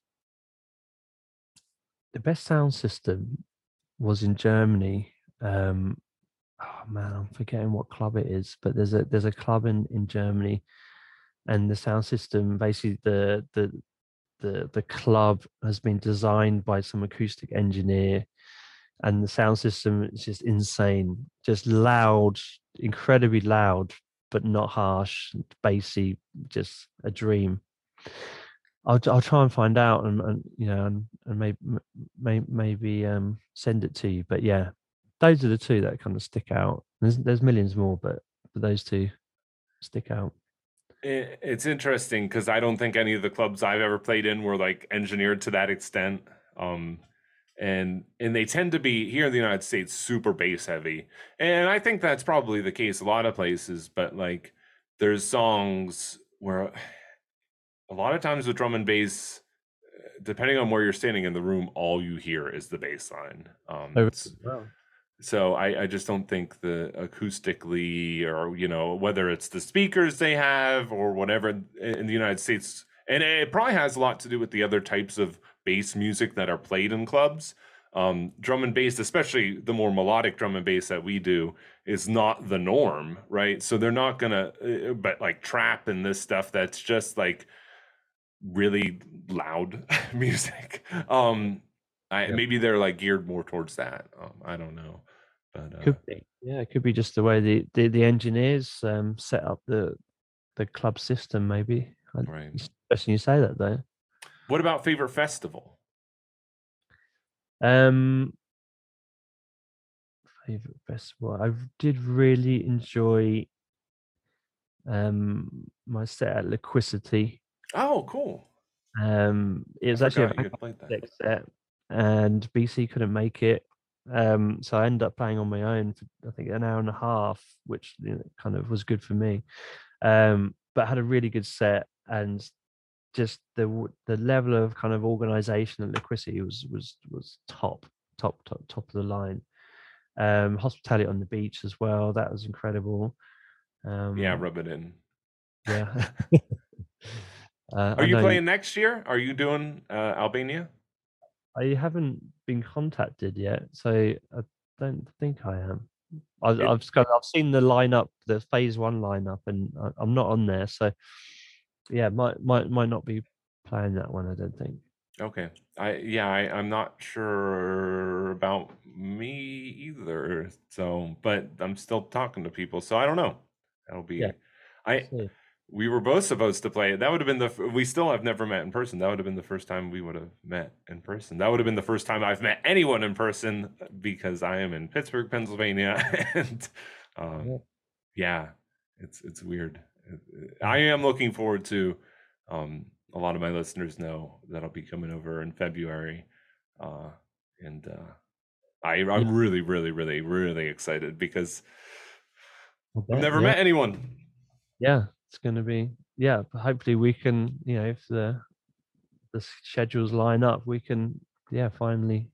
the best sound system was in Germany. Um, oh man, I'm forgetting what club it is, but there's a there's a club in in Germany, and the sound system basically the the the the club has been designed by some acoustic engineer and the sound system is just insane just loud incredibly loud but not harsh bassy just a dream I'll I'll try and find out and, and you know and, and maybe maybe maybe um send it to you. But yeah, those are the two that kind of stick out. There's there's millions more, but but those two stick out. It's interesting because I don't think any of the clubs I've ever played in were like engineered to that extent. Um, and and they tend to be here in the United States super bass heavy, and I think that's probably the case a lot of places. But like, there's songs where a lot of times with drum and bass, uh, depending on where you're standing in the room, all you hear is the bass line. Um, oh, So I, I just don't think the acoustically or you know whether it's the speakers they have or whatever in the United States, and it probably has a lot to do with the other types of bass music that are played in clubs. um, drum and bass, especially the more melodic drum and bass that we do, is not the norm, right? So they're not gonna, uh, but like trap and this stuff that's just like really loud music. Um, I, Yeah. maybe they're like geared more towards that. Um, I don't know, but uh, Could be. Yeah, it could be just the way the the, the engineers um, set up the the club system. Maybe. Right. interesting you say that though. What about favorite festival? Um, favorite festival. I did really enjoy um my set at Liquidity. Oh, cool. Um, it was I actually a forgot you back had played that. deck set, and BCee couldn't make it. Um, so I ended up playing on my own for I think an hour and a half, which you know, kind of was good for me. Um, but I had a really good set, and just the the level of kind of organization and liquidity was was was top, top, top, top of the line. Um, hospitality on the beach as well. That was incredible. Um, Yeah, rub it in. yeah. uh, Are you playing next year? Are you doing uh, Albania? I haven't been contacted yet, so I don't think I am. I, It- I've I've seen the lineup, the phase one lineup, and I, I'm not on there. So yeah, might might might not be playing that one. I don't think. Okay. I yeah, I, I'm not sure about me either. So, but I'm still talking to people, so I don't know. That'll be. Yeah. I So, we were both supposed to play it. That would have been the. We still have never met in person. That would have been the first time we would have met in person. That would have been the first time I've met anyone in person because I am in Pittsburgh, Pennsylvania, and um, Yeah. yeah, it's it's weird. I am looking forward to. Um, a lot of my listeners know that I'll be coming over in February, uh, and uh, I I'm really really really really excited because I I've never yeah. met anyone. Yeah, it's going to be. Yeah, hopefully we can. You know, if the the schedules line up, we can. Yeah, finally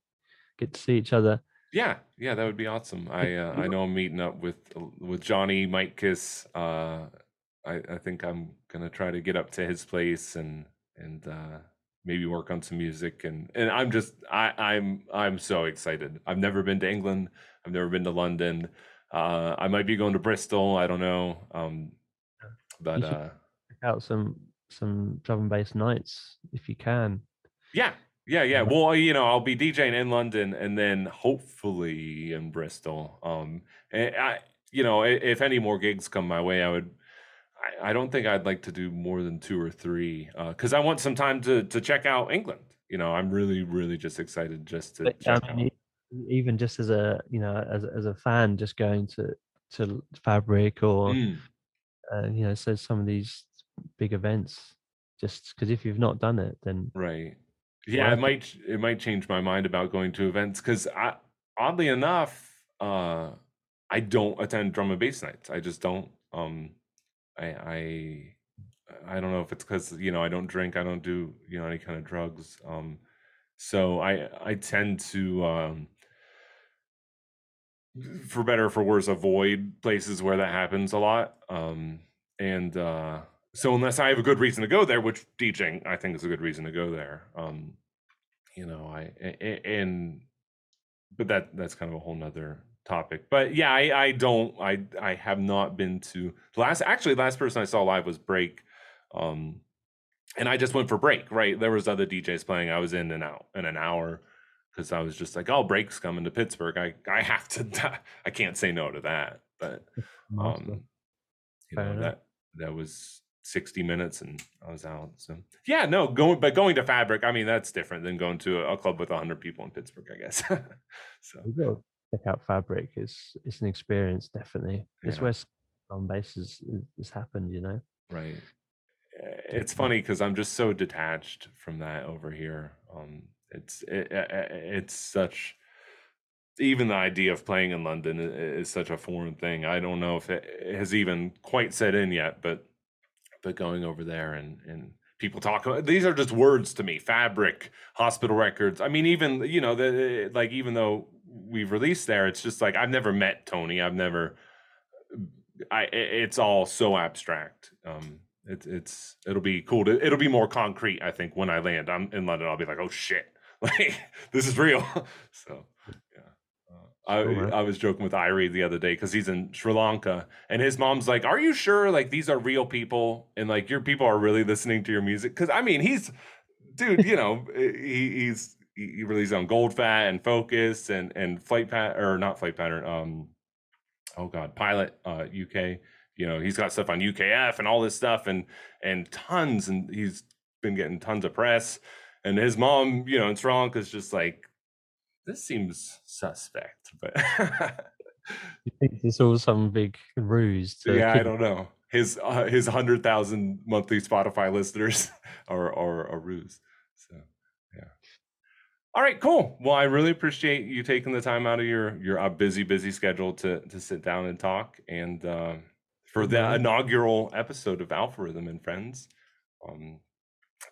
get to see each other. Yeah, yeah, that would be awesome. I uh, I know I'm meeting up with with Johnny Mike Kiss. Uh, I I think I'm gonna try to get up to his place and and uh, maybe work on some music and and I'm just I I'm I'm so excited. I've never been to England. I've never been to London. Uh, I might be going to Bristol. I don't know. Um, but uh, Check out some some drum and bass nights if you can. Yeah, yeah, yeah. Mhm. Well, you know, I'll be DJing in London and then hopefully in Bristol. Um, and I, you know, if any more gigs come my way, I would. I, I don't think I'd like to do more than two or three because I want some time to to check out England. You know, I'm really, really just excited just to But, check I mean, out. even just as a you know as as a fan, just going to to Fabric or Mm, uh, you know so some of these big events, just because if you've not done it, then right. Yeah, it it. might it might change my mind about going to events because I oddly enough, uh, I don't attend drum and bass nights. I just don't. Um, I I I don't know if it's because you know I don't drink, I don't do you know any kind of drugs. Um, so I I tend to um, for better or for worse avoid places where that happens a lot. Um, and uh, so unless I have a good reason to go there, which DJing I think is a good reason to go there. Um, you know, I and but that that's kind of a whole nother topic. But yeah, I I don't I I have not been to last actually last person I saw live was Break. Um and I just went for break, right? There was other DJs playing. I was in and out in an hour because I was just like, oh, break's coming to Pittsburgh. I I have to I can't say no to that. But um you know that that was 60 minutes and I was out. So yeah, no, going but going to Fabric, I mean that's different than going to a, a club with 100 people in Pittsburgh, I guess. so You've got to check out Fabric. It's it's an experience, definitely. It's Yeah. where on bases has happened, you know. Right. Uh, It's funny because I'm just so detached from that over here. Um, it's it, it's such even the idea of playing in London is such a foreign thing. I don't know if it has even quite set in yet, but but going over there and and people talk about these are just words to me. Fabric, hospital records. I mean, even you know the like even though we've released there, it's just like I've never met Tony. I've never. I it's all so abstract. Um, it's it's it'll be cool to it'll be more concrete. I think when I land, I'm in London. I'll be like, oh shit, like this is real. so yeah. Uh, I, I was joking with Irie the other day because he's in Sri Lanka and his mom's like, Are you sure like these are real people and like your people are really listening to your music? Because I mean, he's dude, you know, he, he's he he released on Gold Fat and Focus and and Flight Pat or not Flight Pattern, um, oh god, Pilot uh, UK. You know, he's got stuff on UKF and all this stuff and and tons, and he's been getting tons of press. And his mom, you know, in Sri Lanka is just like, this seems suspect, but You think it's all some big ruse? To yeah, I don't know. His uh, his hundred thousand monthly Spotify listeners are are a ruse. All right, cool. Well, I really appreciate you taking the time out of your your uh, busy busy schedule to to sit down and talk and uh, for the Mhm. inaugural episode of Alpha Rhythm and Friends. Um,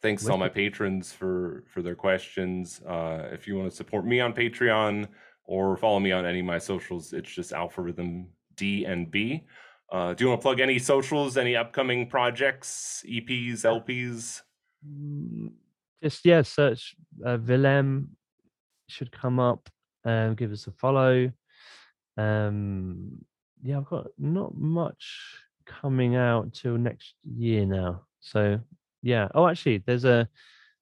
thanks to all my patrons for for their questions. Uh, if you want to support me on Patreon or follow me on any of my socials, it's just Alpha Rhythm D and B. Uh, do you want to plug any socials, any upcoming projects, EPs, LPs? Mm, Just yeah, search uh, Villem should come up and give us a follow. Um, yeah, I've got not much coming out till next year now. So yeah. Oh, actually, there's a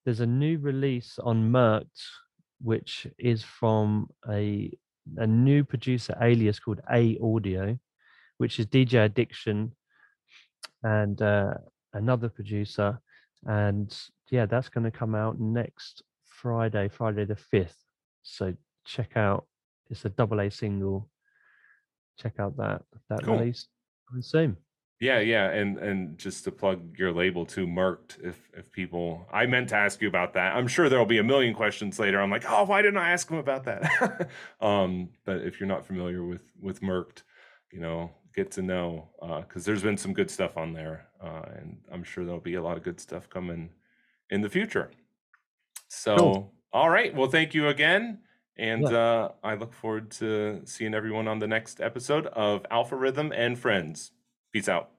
there's a new release on Merked, which is from a a new producer alias called A Audio, which is DJ Addiction and uh, another producer. And yeah, that's going to come out next Friday, Friday the 5th. So check out, it's a double A single. Check out that that Cool. release soon. Yeah, yeah, and and just to plug your label too, Merked. If if people, I meant to ask you about that. I'm sure there will be a million questions later. I'm like, oh, why didn't I ask him about that? um, but if you're not familiar with with Merked, you know, get to know because there's been some good stuff on there, uh, and I'm sure there'll be a lot of good stuff coming in the future. So, all right, well, thank you again. And Yeah. uh, I look forward to seeing everyone on the next episode of Alpha Rhythm and Friends. Peace out.